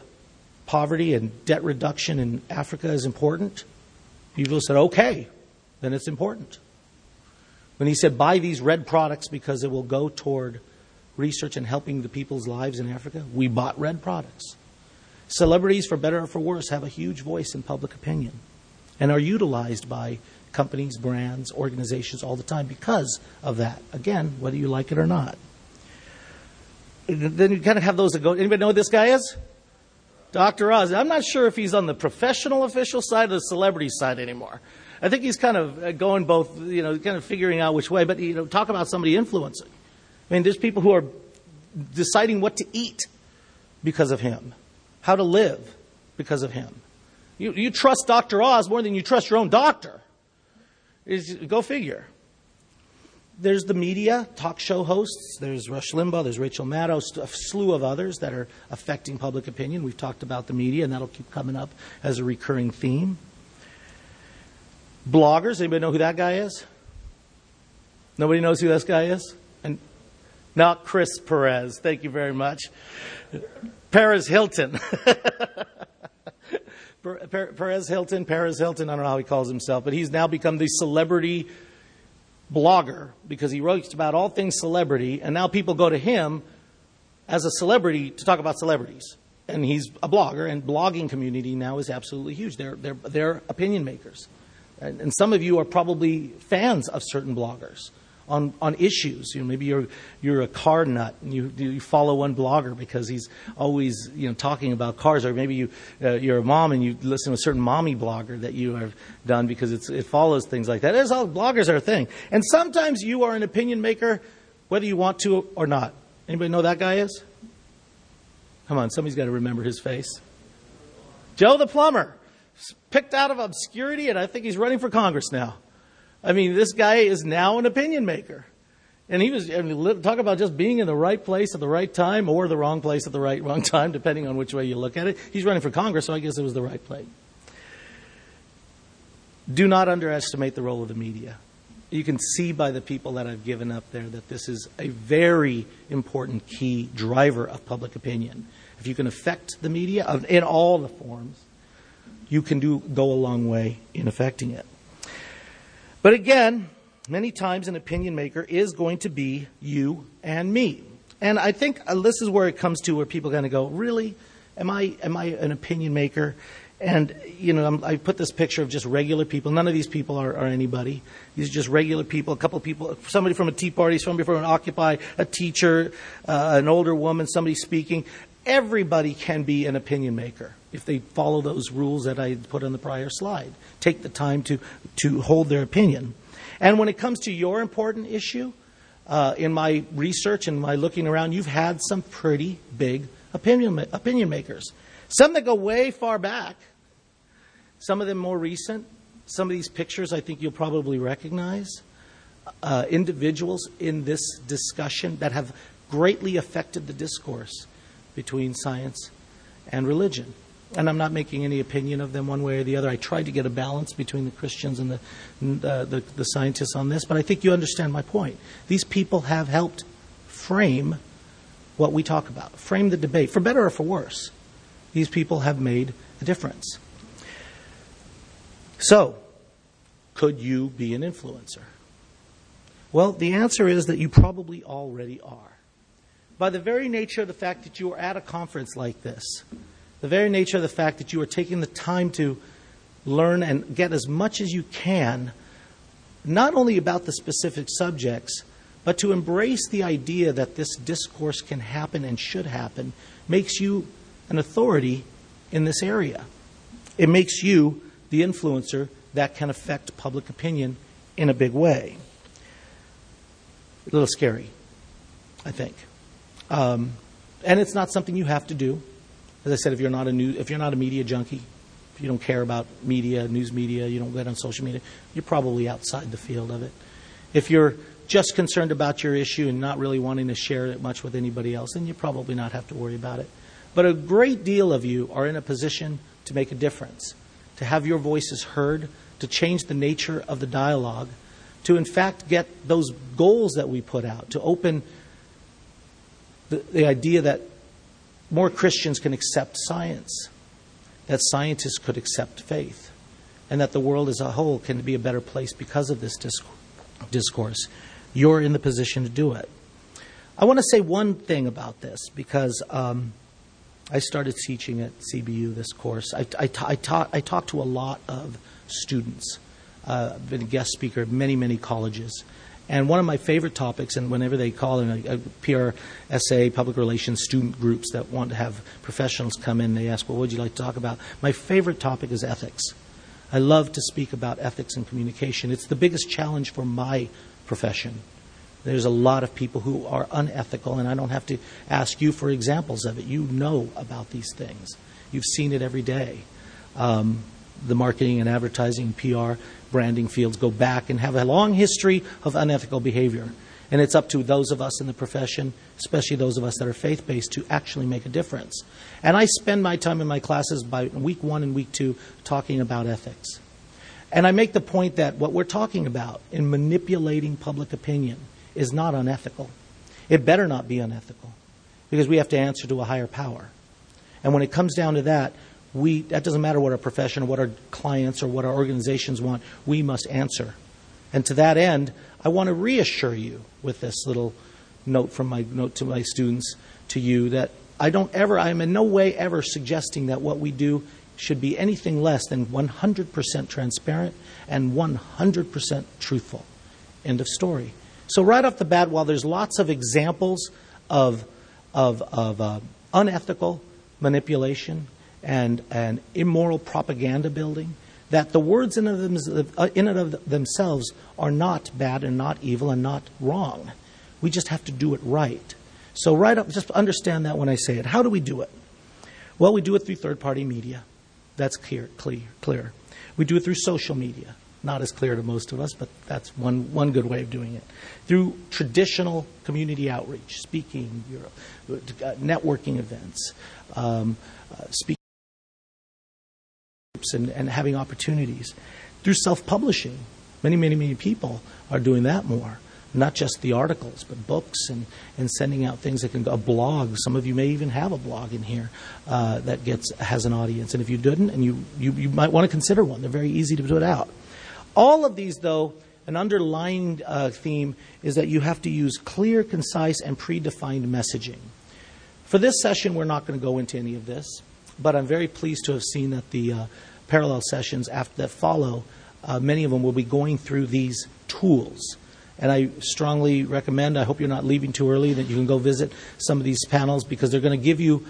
poverty and debt reduction in Africa is important, people said, okay, then it's important. When he said, buy these red products because it will go toward research and helping the people's lives in Africa, we bought red products. Celebrities, for better or for worse, have a huge voice in public opinion. and are utilized by companies, brands, organizations all the time because of that. Again, whether you like it or not. Then you kind of have those that go, anybody know who this guy is? Dr. Oz. I'm not sure if he's on the professional official side or the celebrity side anymore. I think he's kind of going both, you know, kind of figuring out which way. But, you know, talk about somebody influencing. I mean, there's people who are deciding what to eat because of him, how to live because of him. You, you trust Dr. Oz more than you trust your own doctor. Is, go figure. There's the media, talk show hosts. There's Rush Limbaugh. There's Rachel Maddow, a slew of others that are affecting public opinion. We've talked about the media, and that'll keep coming up as a recurring theme. Bloggers. Anybody know who that guy is? Nobody knows who this guy is? Not Chris Perez. Thank you very much. Perez Hilton. Perez Hilton, Perez Hilton, I don't know how he calls himself, but he's now become the celebrity blogger because he writes about all things celebrity, and now people go to him as a celebrity to talk about celebrities. And he's a blogger, and blogging community now is absolutely huge. They're, they're, they're opinion makers. And, and some of you are probably fans of certain bloggers on, on issues. You know, maybe you're, you're a car nut and you, you follow one blogger because he's always you know, talking about cars, or maybe you, uh, you're a mom and you listen to a certain mommy blogger that you have done because it's, it follows things like that. It's all, bloggers are a thing. And sometimes you are an opinion maker whether you want to or not. Anybody know that guy is? Come on, somebody's got to remember his face. Joe the plumber, picked out of obscurity, and I think he's running for Congress now. I mean, this guy is now an opinion maker. And he was, I mean, talk about just being in the right place at the right time or the wrong place at the right wrong time, depending on which way you look at it. He's running for Congress, so I guess it was the right place. Do not underestimate the role of the media. You can see by the people that I've given up there that this is a very important key driver of public opinion. If you can affect the media in all the forms, you can do go a long way in affecting it. But again, many times an opinion maker is going to be you and me. And I think uh, this is where it comes to where people are going to go, really? Am I, am I an opinion maker? And, you know, I'm, i put this picture of just regular people. None of these people are, are anybody. These are just regular people, a couple of people, somebody from a Tea Party, somebody from an Occupy, a teacher, uh, an older woman, somebody speaking. Everybody can be an opinion maker if they follow those rules that I put on the prior slide. Take the time to, to hold their opinion. And when it comes to your important issue, uh, in my research and my looking around, you've had some pretty big opinion, opinion makers. Some that go way far back, some of them more recent. Some of these pictures I think you'll probably recognize. Uh, individuals in this discussion that have greatly affected the discourse between science and religion and I'm not making any opinion of them one way or the other. I tried to get a balance between the Christians and the, uh, the, the scientists on this, but I think you understand my point. These people have helped frame what we talk about, frame the debate, for better or for worse. These people have made a difference. So, could you be an influencer? Well, the answer is that you probably already are. By the very nature of the fact that you are at a conference like this, the very nature of the fact that you are taking the time to learn and get as much as you can, not only about the specific subjects, but to embrace the idea that this discourse can happen and should happen, makes you an authority in this area. It makes you the influencer that can affect public opinion in a big way. A little scary, I think. Um, and it's not something you have to do. As I said, if you're not a new, if you're not a media junkie, if you don't care about media, news media, you don't get on social media, you're probably outside the field of it. If you're just concerned about your issue and not really wanting to share it much with anybody else, then you probably not have to worry about it. But a great deal of you are in a position to make a difference, to have your voices heard, to change the nature of the dialogue, to in fact get those goals that we put out, to open the, the idea that more Christians can accept science, that scientists could accept faith, and that the world as a whole can be a better place because of this discourse. You're in the position to do it. I want to say one thing about this because um, I started teaching at CBU this course. I, I, I, taught, I talked to a lot of students. Uh, I've been a guest speaker at many, many colleges. And one of my favorite topics, and whenever they call in a, a PR, SA, public relations student groups that want to have professionals come in, they ask, well, what would you like to talk about? My favorite topic is ethics. I love to speak about ethics and communication. It's the biggest challenge for my profession. There's a lot of people who are unethical, and I don't have to ask you for examples of it. You know about these things, you've seen it every day. Um, the marketing and advertising, PR, branding fields go back and have a long history of unethical behavior. And it's up to those of us in the profession, especially those of us that are faith based, to actually make a difference. And I spend my time in my classes by week one and week two talking about ethics. And I make the point that what we're talking about in manipulating public opinion is not unethical. It better not be unethical because we have to answer to a higher power. And when it comes down to that, we, that doesn't matter what our profession or what our clients or what our organizations want, we must answer. And to that end, I want to reassure you with this little note from my note to my students to you that I don't ever, I am in no way ever suggesting that what we do should be anything less than 100% transparent and 100% truthful. End of story. So, right off the bat, while there's lots of examples of, of, of uh, unethical manipulation, and, and immoral propaganda building, that the words in, them, uh, in and of themselves are not bad and not evil and not wrong. We just have to do it right. So, right up, just understand that when I say it. How do we do it? Well, we do it through third party media. That's clear, clear, clear. We do it through social media. Not as clear to most of us, but that's one, one good way of doing it. Through traditional community outreach, speaking, uh, networking events, um, uh, speaking and, and having opportunities. Through self publishing, many, many, many people are doing that more. Not just the articles, but books and, and sending out things that can go, a blog. Some of you may even have a blog in here uh, that gets has an audience. And if you didn't, and you, you, you might want to consider one, they're very easy to put out. All of these, though, an underlying uh, theme is that you have to use clear, concise, and predefined messaging. For this session, we're not going to go into any of this, but I'm very pleased to have seen that the uh, parallel sessions after that follow, uh, many of them will be going through these tools. And I strongly recommend, I hope you're not leaving too early, that you can go visit some of these panels because they're going to give you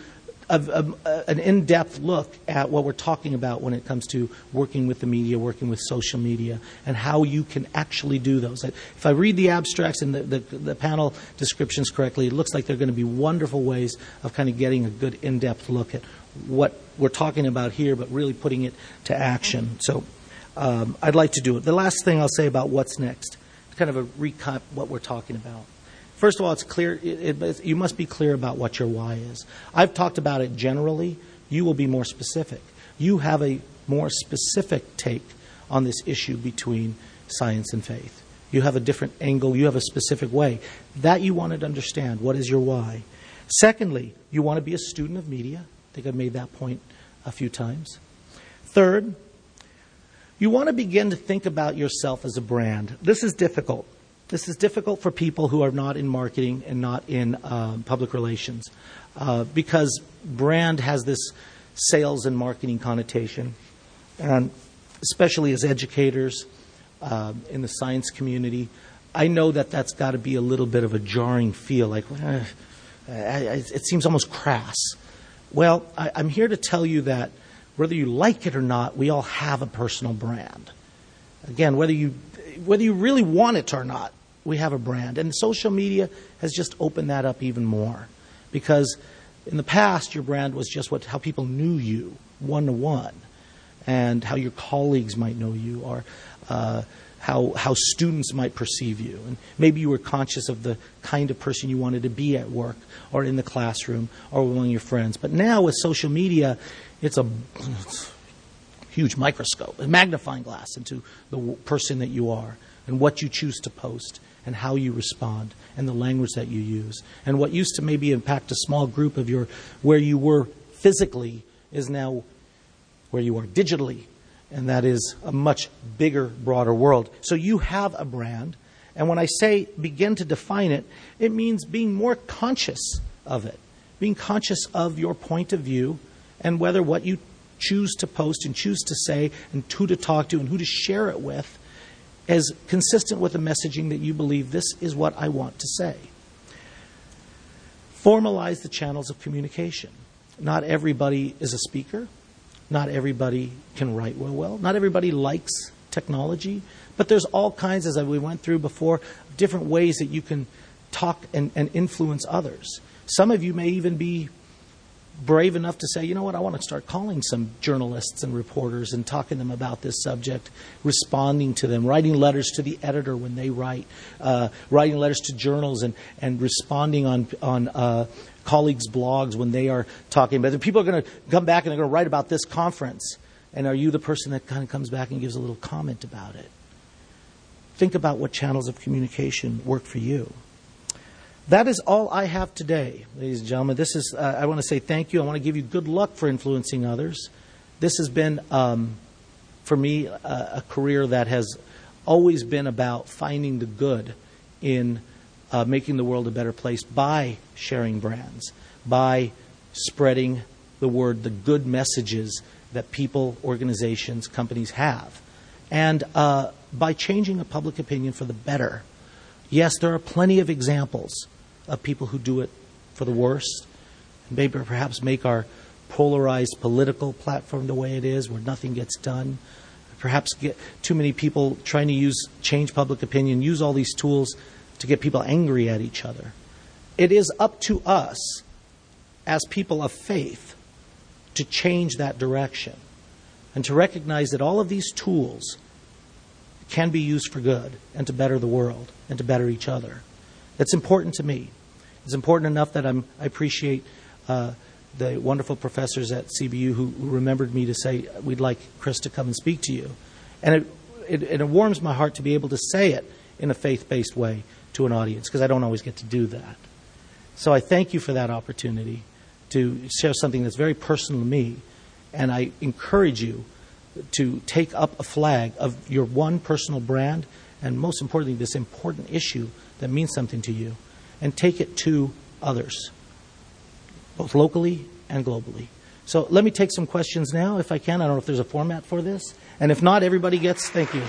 a, a, an in depth look at what we're talking about when it comes to working with the media, working with social media, and how you can actually do those. If I read the abstracts and the, the, the panel descriptions correctly, it looks like they're going to be wonderful ways of kind of getting a good in depth look at what we're talking about here, but really putting it to action. So um, I'd like to do it. The last thing I'll say about what's next, kind of a recap what we're talking about. First of all, it's clear. It, it, you must be clear about what your why is. I've talked about it generally. You will be more specific. You have a more specific take on this issue between science and faith. You have a different angle. You have a specific way. That you want to understand. What is your why? Secondly, you want to be a student of media. I think I've made that point a few times. Third, you want to begin to think about yourself as a brand. This is difficult. This is difficult for people who are not in marketing and not in uh, public relations uh, because brand has this sales and marketing connotation. And especially as educators uh, in the science community, I know that that's got to be a little bit of a jarring feel. Like, eh, it seems almost crass. Well, I, I'm here to tell you that whether you like it or not, we all have a personal brand. Again, whether you whether you really want it or not, we have a brand. And social media has just opened that up even more. Because in the past, your brand was just what, how people knew you one to one, and how your colleagues might know you, or uh, how, how students might perceive you. And maybe you were conscious of the kind of person you wanted to be at work or in the classroom or among your friends. But now with social media, it's a huge microscope, a magnifying glass into the person that you are and what you choose to post and how you respond and the language that you use. And what used to maybe impact a small group of your where you were physically is now where you are digitally and that is a much bigger, broader world. So you have a brand, and when I say begin to define it, it means being more conscious of it, being conscious of your point of view and whether what you choose to post and choose to say and who to talk to and who to share it with as consistent with the messaging that you believe this is what I want to say. Formalize the channels of communication. Not everybody is a speaker. Not everybody can write well. Well, not everybody likes technology, but there's all kinds, as we went through before, different ways that you can talk and, and influence others. Some of you may even be brave enough to say, you know what, I want to start calling some journalists and reporters and talking to them about this subject, responding to them, writing letters to the editor when they write, uh, writing letters to journals and, and responding on, on uh, colleagues' blogs when they are talking about it. People are going to come back and they're going to write about this conference. And are you the person that kind of comes back and gives a little comment about it? Think about what channels of communication work for you. That is all I have today, ladies and gentlemen. This is, uh, I want to say thank you. I want to give you good luck for influencing others. This has been, um, for me, a, a, career that has always been about finding the good in uh, making the world a better place by sharing brands, by spreading the word, the good messages that people, organizations, companies have, and uh, by changing a public opinion for the better. Yes, there are plenty of examples of people who do it for the worst, maybe perhaps make our polarized political platform the way it is, where nothing gets done. Perhaps get too many people trying to use change public opinion, use all these tools to get people angry at each other. It is up to us as people of faith to change that direction and to recognize that all of these tools can be used for good and to better the world and to better each other. That's important to me. It's important enough that I'm, i appreciate uh, the wonderful professors at CBU who, who, remembered me to say, We'd like Chris to come and speak to you. And it, it, it warms my heart to be able to say it in a faith based way to an audience because I don't always get to do that. So I thank you for that opportunity to share something that's very personal to me. And I encourage you to take up a flag of your one personal brand and, most importantly, this important issue that means something to you and take it to others, both locally and globally. So let me take some questions now, if I can. I don't know if there's a format for this. And if not, everybody gets thank you.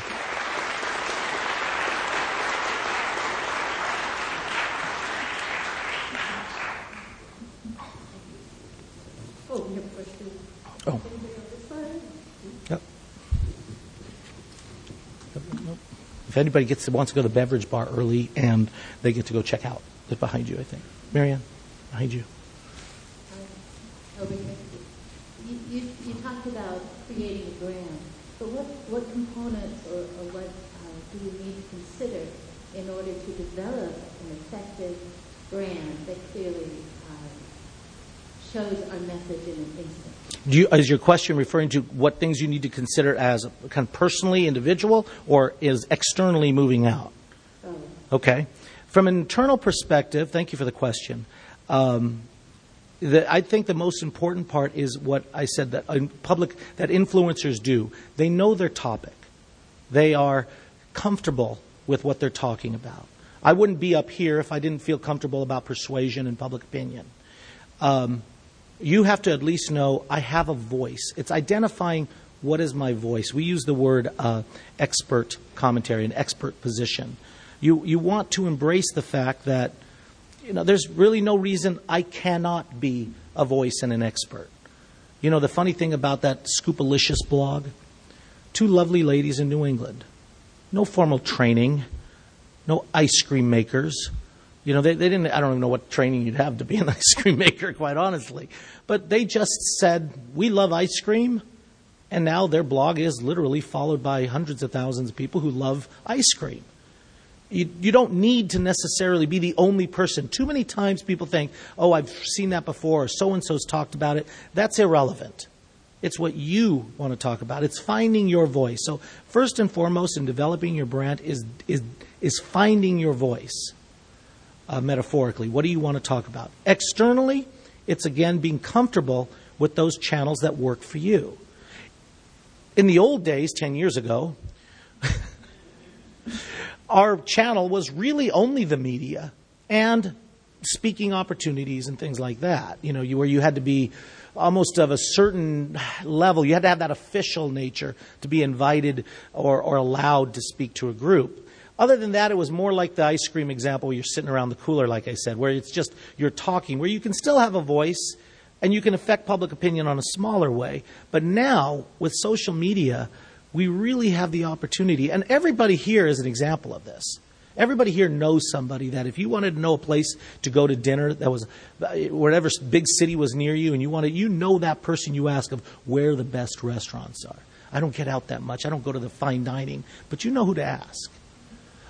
Anybody gets wants to go to the beverage bar early and they get to go check out, they're behind you, I think. Marianne, behind you. You, you, you talked about creating a brand, but what, what components or, or what uh, do you need to consider in order to develop an effective brand that clearly shows our message in an instant? Do you, is your question referring to what things you need to consider as kind of personally individual or is externally moving out? Oh. Okay. From an internal perspective, thank you for the question. Um, the, I think the most important part is what I said that public that influencers do. They know their topic. They are comfortable with what they're talking about. I wouldn't be up here if I didn't feel comfortable about persuasion and public opinion. Um, you have to at least know I have a voice. It's identifying what is my voice. We use the word uh, expert commentary, an expert position. You, you want to embrace the fact that you know, there's really no reason I cannot be a voice and an expert. You know, the funny thing about that Scoopalicious blog, two lovely ladies in New England, no formal training, no ice cream makers, you know, they, they didn't, I don't even know what training you'd have to be an ice cream maker, quite honestly. But they just said, we love ice cream. And now their blog is literally followed by hundreds of thousands of people who love ice cream. You, you don't need to necessarily be the only person. Too many times people think, oh, I've seen that before, or so and so's talked about it. That's irrelevant. It's what you want to talk about. It's finding your voice. So, first and foremost, in developing your brand is, is, is finding your voice uh, metaphorically. What do you want to talk about? Externally, it's again being comfortable with those channels that work for you. In the old days, 10 years ago, our channel was really only the media and speaking opportunities and things like that. You know, you, where you had to be almost of a certain level. You had to have that official nature to be invited or, or allowed to speak to a group. Other than that, it was more like the ice cream example where you're sitting around the cooler, like I said, where it's just you're talking, where you can still have a voice and you can affect public opinion on a smaller way. But now, with social media, we really have the opportunity, and everybody here is an example of this. Everybody here knows somebody that if you wanted to know a place to go to dinner that was whatever big city was near you and you wanted you know that person you ask of where the best restaurants are. I don't get out that much. I don't go to the fine dining, but you know who to ask.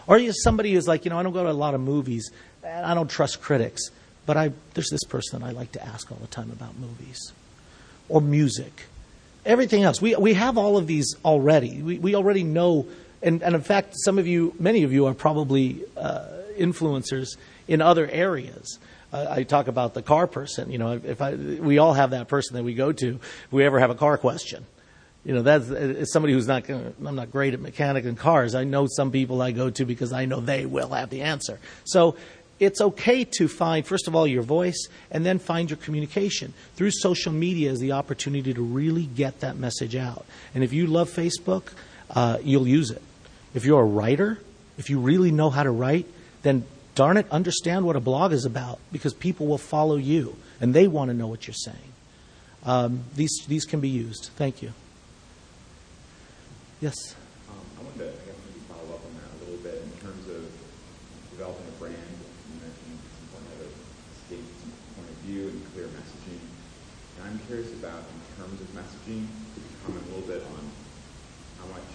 Or you're somebody who's like, you know, I don't go to a lot of movies. And I don't trust critics. But I, there's this person I like to ask all the time about movies or music. Everything else. We, we have all of these already. We, we already know. And, and in fact, some of you, many of you are probably uh, influencers in other areas. I talk about the car person. You know, if I, we all have that person that we go to if we ever have a car question. You know, that's as somebody who's not gonna, I'm not great at mechanic and cars. I know some people I go to because I know they will have the answer. So it's okay to find, first of all, your voice and then find your communication. Through social media is the opportunity to really get that message out. And if you love Facebook, uh, you'll use it. If you're a writer, if you really know how to write, then darn it, understand what a blog is about because people will follow you and they want to know what you're saying. Um, these, these can be used. Thank you. Yes. Um, I wanted to, I guess, maybe follow up on that a little bit in terms of developing a brand. You mentioned some point of a point of view and clear messaging. And I'm curious about, in terms of messaging, could you comment a little bit on how much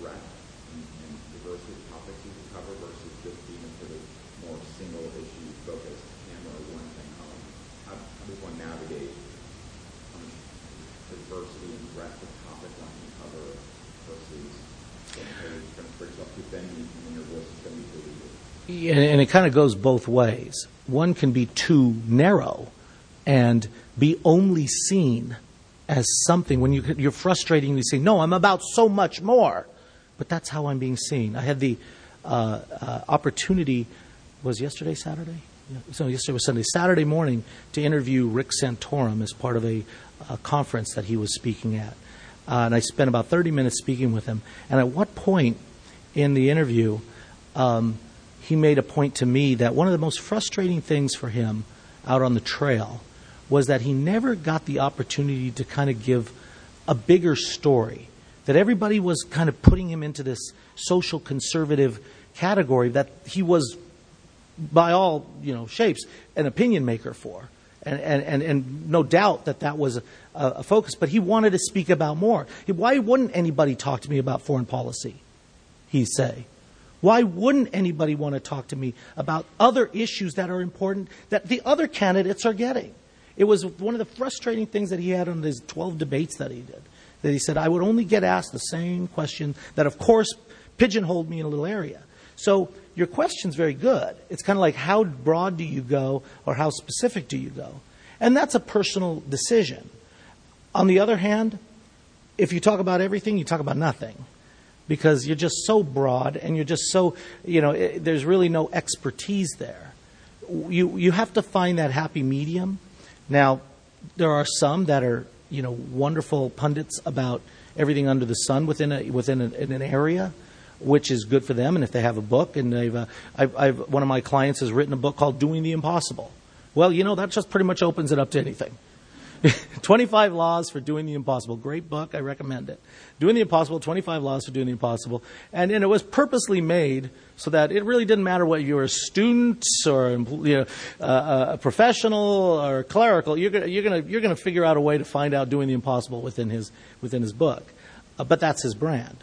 breadth and, and diversity of topics you can cover versus just being a sort of more single issue focused camera one thing on? How, how does one navigate how much diversity and breadth of topic one can cover and it kind of goes both ways. One can be too narrow and be only seen as something when you, you're frustratingly saying, No, I'm about so much more. But that's how I'm being seen. I had the uh, uh, opportunity, was yesterday Saturday? So yesterday was Sunday. Saturday morning to interview Rick Santorum as part of a, a conference that he was speaking at. Uh, and I spent about 30 minutes speaking with him. And at what point in the interview, um, he made a point to me that one of the most frustrating things for him out on the trail was that he never got the opportunity to kind of give a bigger story. That everybody was kind of putting him into this social conservative category that he was, by all you know shapes, an opinion maker for. And, and, and, and no doubt that that was a, a focus, but he wanted to speak about more. Why wouldn't anybody talk to me about foreign policy? He say. Why wouldn't anybody want to talk to me about other issues that are important that the other candidates are getting? It was one of the frustrating things that he had on his 12 debates that he did. That he said, I would only get asked the same question that, of course, pigeonholed me in a little area. So your question's very good. It's kind of like how broad do you go or how specific do you go? And that's a personal decision. On the other hand, if you talk about everything, you talk about nothing because you're just so broad and you're just so, you know, it, there's really no expertise there. You, you have to find that happy medium. Now, there are some that are, you know, wonderful pundits about everything under the sun within, a, within an area, which is good for them. And if they have a book, and they've, uh, I've, I've, one of my clients has written a book called Doing the Impossible. Well, you know, that just pretty much opens it up to anything. 25 Laws for Doing the Impossible. Great book. I recommend it. Doing the Impossible, 25 Laws for Doing the Impossible. And, and it was purposely made so that it really didn't matter whether you were a student or you know, uh, a professional or clerical. You're going you're gonna, you're gonna figure out a way to find out doing the impossible within his, within his book. Uh, but that's his brand.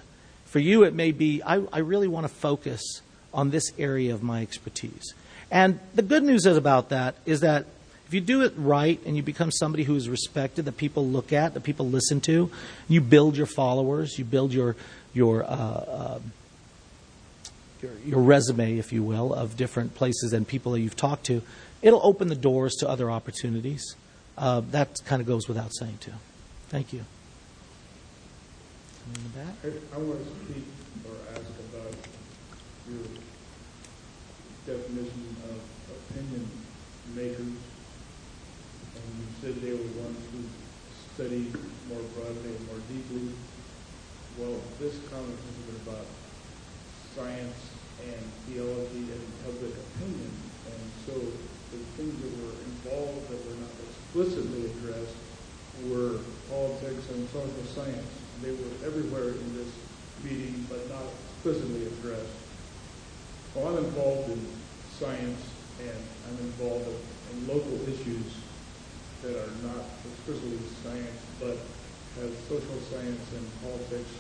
For you, it may be, I, I really want to focus on this area of my expertise. And the good news is about that is that if you do it right and you become somebody who is respected, that people look at, that people listen to, you build your followers, you build your your uh, uh, your, your resume, if you will, of different places and people that you've talked to. It'll open the doors to other opportunities. Uh, that kind of goes without saying, too. Thank you. In the back? I, want to speak or ask about your definition of opinion makers. and you said they were ones who studied more broadly and more deeply. Well, this conference is about science and theology and public opinion, and so the things that were involved that were not explicitly addressed were politics and social science. They were everywhere in this meeting, but not explicitly addressed. Well, I'm involved in science and I'm involved in local issues that are not explicitly science, but have social science and politics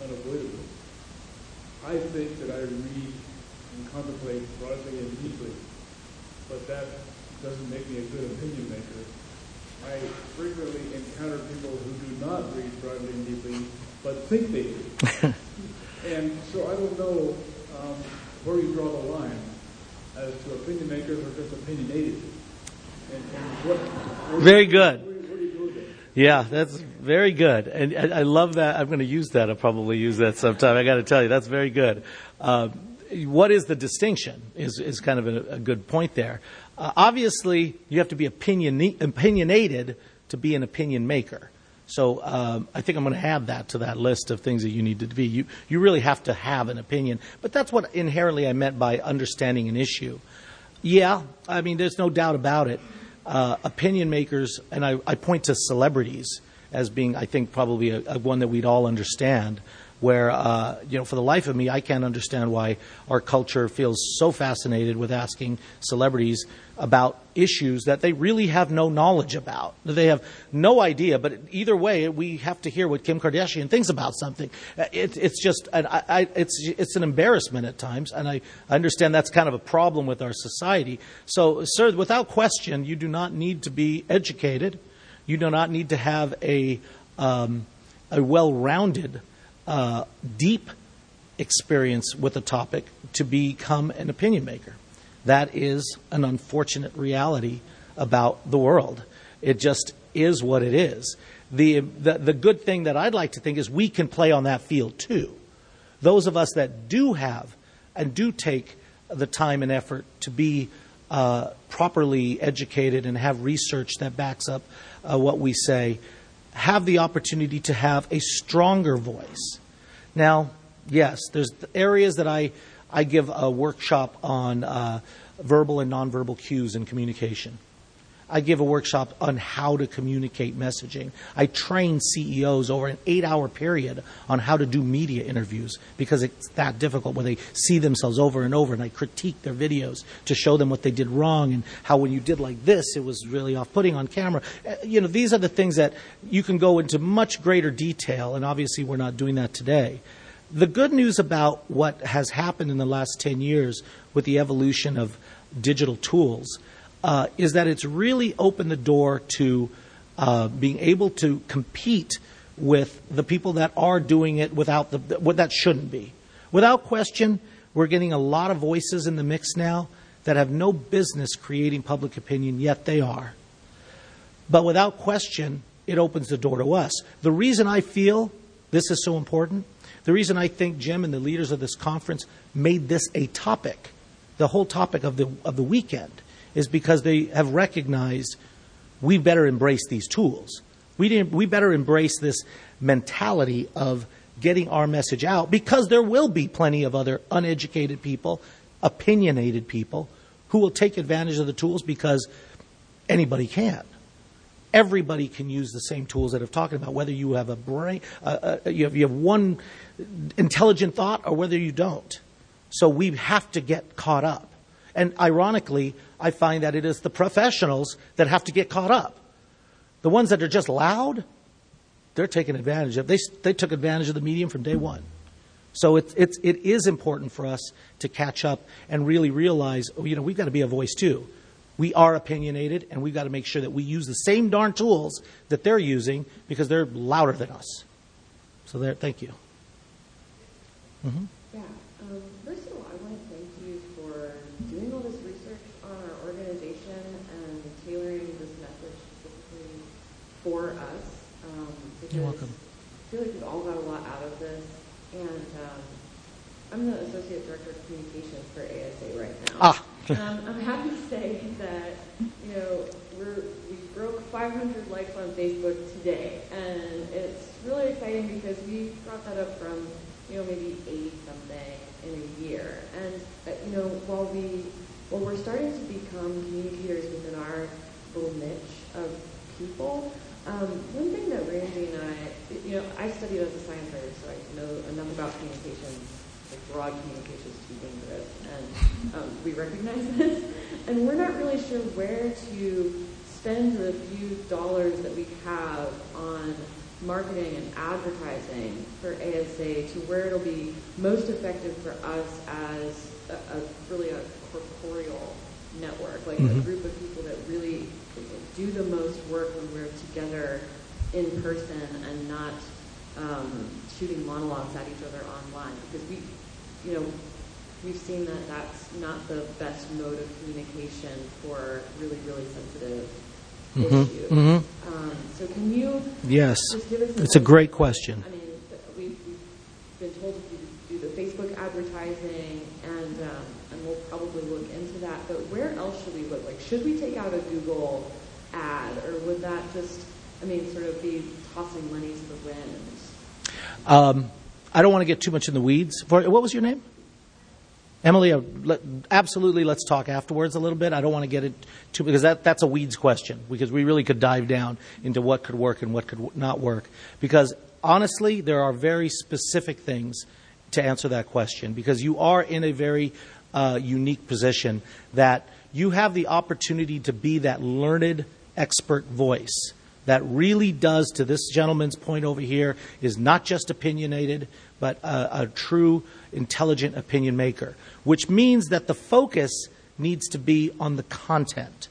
unavoidably. I think that I read and contemplate broadly and deeply, but that doesn't make me a good opinion maker. I frequently encounter people who do not read broadly and deeply, but think they do. and so I don't know um, where you draw the line as to opinion makers or just opinionated. And, and what, Very good. Where, where go? Yeah, that's very good, and I I love that. I'm going to use that. I'll probably use that sometime. I got to tell you, that's very good. Uh, what is the distinction? Is is kind of a, a good point there. Uh, obviously, you have to be opinion, opinionated to be an opinion maker. So um, I think I'm going to add that to that list of things that you need to be. You you really have to have an opinion, but that's what inherently I meant by understanding an issue. Yeah, I mean, there's no doubt about it. Uh, opinion makers, and I, I point to celebrities as being, I think, probably a, a one that we'd all understand. Where, uh, you know, for the life of me, I can't understand why our culture feels so fascinated with asking celebrities about issues that they really have no knowledge about. They have no idea, but either way, we have to hear what Kim Kardashian thinks about something. Uh, It, it's just, and I, it's, it's an embarrassment at times, and I understand that's kind of a problem with our society. So, sir, without question, you do not need to be educated. You do not need to have a, um, a well-rounded, uh, deep experience with a topic to become an opinion maker. That is an unfortunate reality about the world. It just is what it is. The, the, the good thing that I'd like to think is we can play on that field too. Those of us that do have and do take the time and effort to be uh, properly educated and have research that backs up uh, what we say have the opportunity to have a stronger voice. Now, yes, there's areas that I, I give a workshop on uh, verbal and nonverbal cues in communication. I give a workshop on how to communicate messaging. I train CEOs over an eight hour period on how to do media interviews because it's that difficult where they see themselves over and over and I critique their videos to show them what they did wrong and how when you did like this, it was really off putting on camera. Uh, You know, these are the things that you can go into much greater detail and obviously we're not doing that today. The good news about what has happened in the last 10 years with the evolution of digital tools uh, is that it's really opened the door to uh, being able to compete with the people that are doing it without the what that shouldn't be. Without question, we're getting a lot of voices in the mix now that have no business creating public opinion, yet they are. But without question, it opens the door to us. The reason I feel this is so important, the reason I think Jim and the leaders of this conference made this a topic, the whole topic of the, of the weekend, is because they have recognized we better embrace these tools. We, didn't, we better embrace this mentality of getting our message out because there will be plenty of other uneducated people, opinionated people who will take advantage of the tools because anybody can. Everybody can use the same tools that I've talked about, whether you have a brain, uh, uh, you, have, you have one intelligent thought or whether you don't. So we have to get caught up. And ironically, I find that it is the professionals that have to get caught up. The ones that are just loud, they're taking advantage of. They, they took advantage of the medium from day one. So it's, it's, it is important for us to catch up and really realize, oh, you know, we've got to be a voice too. We are opinionated, and we've got to make sure that we use the same darn tools that they're using because they're louder than us. So there, thank you. hmm Yeah. Um, first of all, I want to thank you for doing all this research on our organization and tailoring this message specifically for us. Um, because You're welcome. I feel like we've all got a lot out of this, and um, I'm the associate director of communications for ASA right now. Ah. um, I'm happy to say that you know we're we broke 500 likes on Facebook today, and it's really exciting because we brought that up from you know maybe 80 something in a year, and uh, you know while we while we're starting to become communicators within our little niche of people. Um, one thing that Randy and I, you know, I studied as a science writer, so I know enough about communications, like broad communications to be dangerous, and um, we recognize this. And we're not really sure where to spend the few dollars that we have on marketing and advertising for ASA to where it'll be most effective for us as a, a really a corporeal network, like a group of people that really do the most work when we're together in person and not um, shooting monologues at each other online. Because we, you know, we've seen that that's not the best mode of communication for really, really sensitive issues. Um, so can you Yes. just give us It's a great question. I mean, we've, we've been told to do the Facebook advertising, and um, we'll probably look into that. But where else should we look? Like, should we take out a Google ad, or would that just, I mean, sort of be tossing money to the wind? Um, I don't want to get too much in the weeds. For, what was your name? Emily, uh, absolutely. Let's talk afterwards a little bit. I don't want to get it too because that that's a weeds question because we really could dive down into what could work and what could not work. Because honestly, there are very specific things to answer that question because you are in a very uh, unique position that you have the opportunity to be that learned expert voice that really does, to this gentleman's point over here, is not just opinionated, but a, a true intelligent opinion maker, which means that the focus needs to be on the content,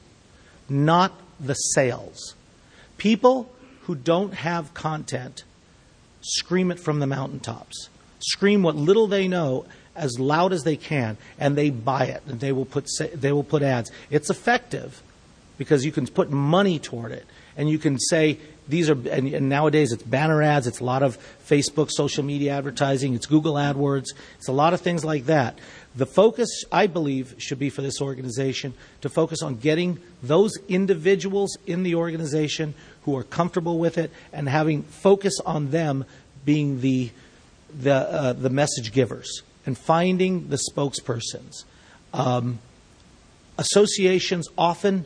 not the sales. People who don't have content scream it from the mountaintops, scream what little they know as loud as they can, and they buy it, and they will put they will put ads. It's effective because you can put money toward it, and you can say these are. And, and nowadays, it's banner ads, it's a lot of Facebook, social media advertising, it's Google AdWords, it's a lot of things like that. The focus, I believe, should be for this organization to focus on getting those individuals in the organization who are comfortable with it and having focus on them being the the uh, the message givers and finding the spokespersons. Um, associations often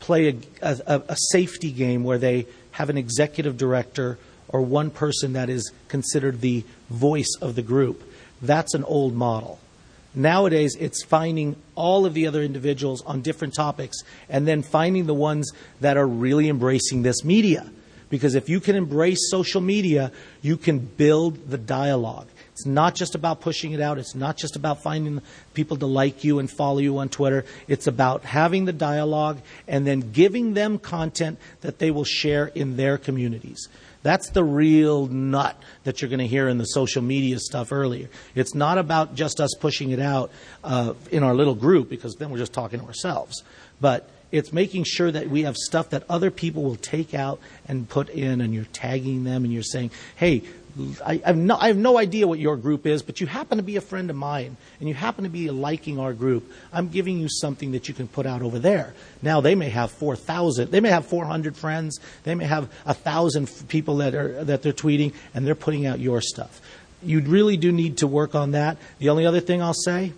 play a, a, a safety game where they have an executive director or one person that is considered the voice of the group. That's an old model. Nowadays, it's finding all of the other individuals on different topics and then finding the ones that are really embracing this media. Because if you can embrace social media, you can build the dialogue. It's not just about pushing it out. It's not just about finding people to like you and follow you on Twitter. It's about having the dialogue and then giving them content that they will share in their communities. That's the real nut that you're going to hear in the social media stuff earlier. It's not about just us pushing it out uh, in our little group because then we're just talking to ourselves. But it's making sure that we have stuff that other people will take out and put in, and you're tagging them and you're saying, hey, I, have no, I have no idea what your group is, but you happen to be a friend of mine, and you happen to be liking our group. I'm giving you something that you can put out over there. Now they may have 4,000, they may have 400 friends, they may have a thousand people that are that they're tweeting, and they're putting out your stuff. You really do need to work on that. The only other thing I'll say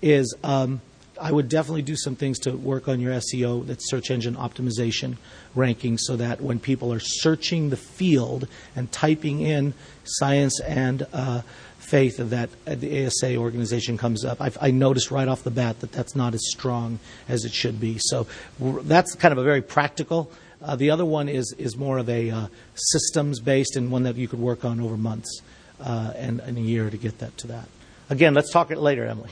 is. Um, I would definitely do some things to work on your SEO, that's search engine optimization ranking, so that when people are searching the field and typing in science and uh, faith, that uh, the ASA organization comes up. I've, I noticed right off the bat that that's not as strong as it should be. So that's kind of a very practical. Uh, the other one is is more of a uh, systems based and one that you could work on over months uh, and, and a year to get that to that. Again, let's talk it later, Emily.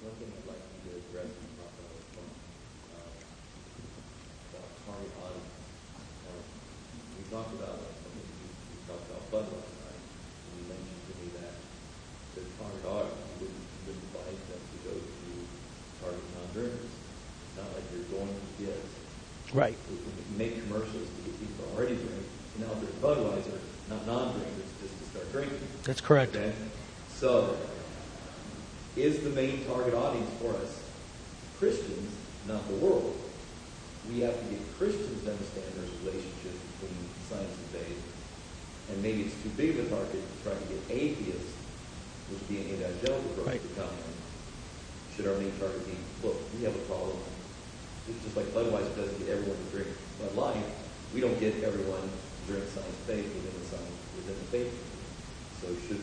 One thing I'd like you to address and talk about from, uh, about target audience. Now, we talked about, I think we, we talked about Budweiser, right? And you mentioned to me that the target audience, you wouldn't, you wouldn't advise them to go to target non-drinkers. It's not like you're going to get, Right. make commercials to get people already drink, and now if they're Budweiser, not non-drinkers, just to start start drinking. That's correct. Okay? So, is the main target audience for us Christians, not the world? We have to get Christians to understand there's a relationship between science and faith. And maybe it's too big of a target to try to get atheists, which would be an evangelical approach Right. to come in. Should our main target be, look, we have a problem. It's just like Budweiser doesn't get everyone to drink Bud Light. We don't get everyone to drink science faith within the science within the faith. So should?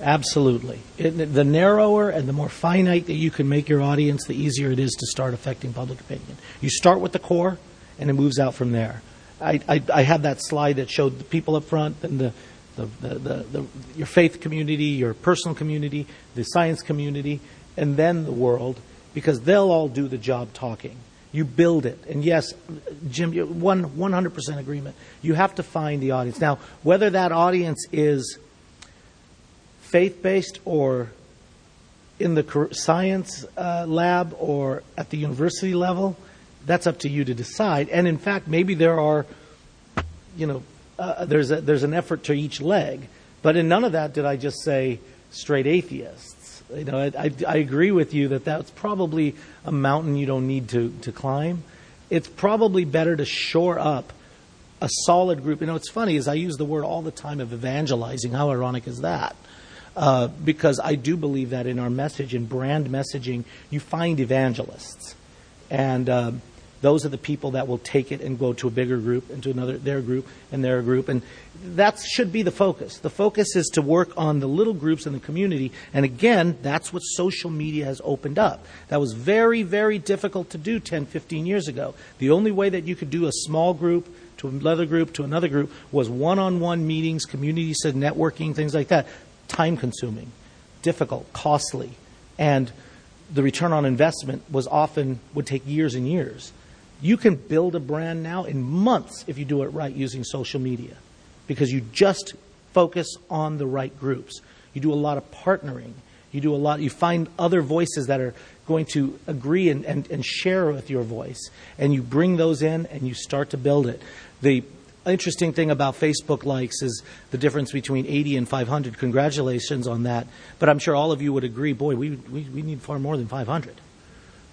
Absolutely. It, the narrower and the more finite that you can make your audience, the easier it is to start affecting public opinion. You start with the core, and it moves out from there. I, I, I had that slide that showed the people up front and the, the, the, the, your faith community, your personal community, the science community, and then the world, because they'll all do the job talking. You build it. And yes, Jim, one, 100% agreement. You have to find the audience. Now, whether that audience is faith based or in the science uh, lab or at the university level, that's up to you to decide. And in fact, maybe there are, you know, uh, there's a, there's an effort to each leg. But in none of that did I just say straight atheists. You know, I, I, I agree with you that that's probably a mountain you don't need to, to climb. It's probably better to shore up a solid group. You know, it's funny is I use the word all the time of evangelizing. How ironic is that? Uh, because I do believe that in our message, in brand messaging, you find evangelists, and um, those are the people that will take it and go to a bigger group, and to another their group, and their group, and that should be the focus. The focus is to work on the little groups in the community, and again, that's what social media has opened up. That was very, very difficult to do 10, 15 years ago. The only way that you could do a small group to another group to another group was one-on-one meetings, community said networking, things like that. Time consuming, difficult, costly, and the return on investment was often would take years and years. You can build a brand now in months if you do it right using social media because you just focus on the right groups. You do a lot of partnering. You do a lot, you find other voices that are going to agree and, and, and share with your voice. And you bring those in and you start to build it. The interesting thing about Facebook likes is the difference between 80 and 500. Congratulations on that. But I'm sure all of you would agree, boy, we, we, we need far more than 500.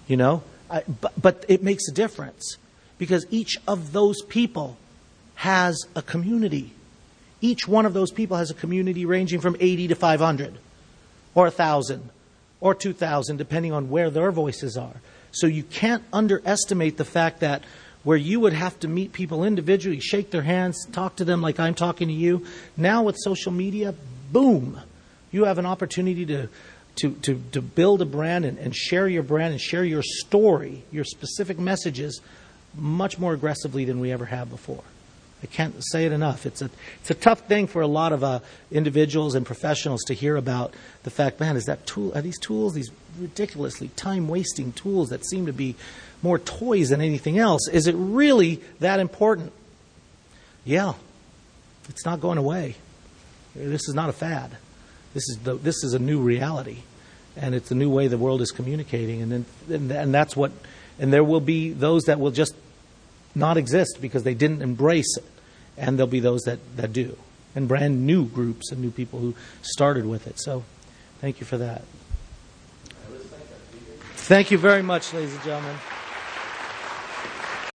You know? But it makes a difference because each of those people has a community. Each one of those people has a community ranging from 80 to 500 or 1,000 or 2,000, depending on where their voices are. So you can't underestimate the fact that where you would have to meet people individually, shake their hands, talk to them like I'm talking to you, now with social media, boom, you have an opportunity to, to, to, to build a brand and, and share your brand and share your story, your specific messages, much more aggressively than we ever have before. I can't say it enough. It's a, it's a tough thing for a lot of uh, individuals and professionals to hear about the fact, man, is that tool, are these tools, these ridiculously time wasting tools that seem to be more toys than anything else, is it really that important? Yeah, it's not going away. This is not a fad. This is, the, this is a new reality, and it's a new way the world is communicating, and, then, and, and that's what, and there will be those that will just not exist because they didn't embrace it. And there'll be those that, that do. And brand new groups and new people who started with it. So thank you for that. Thank you very much, ladies and gentlemen.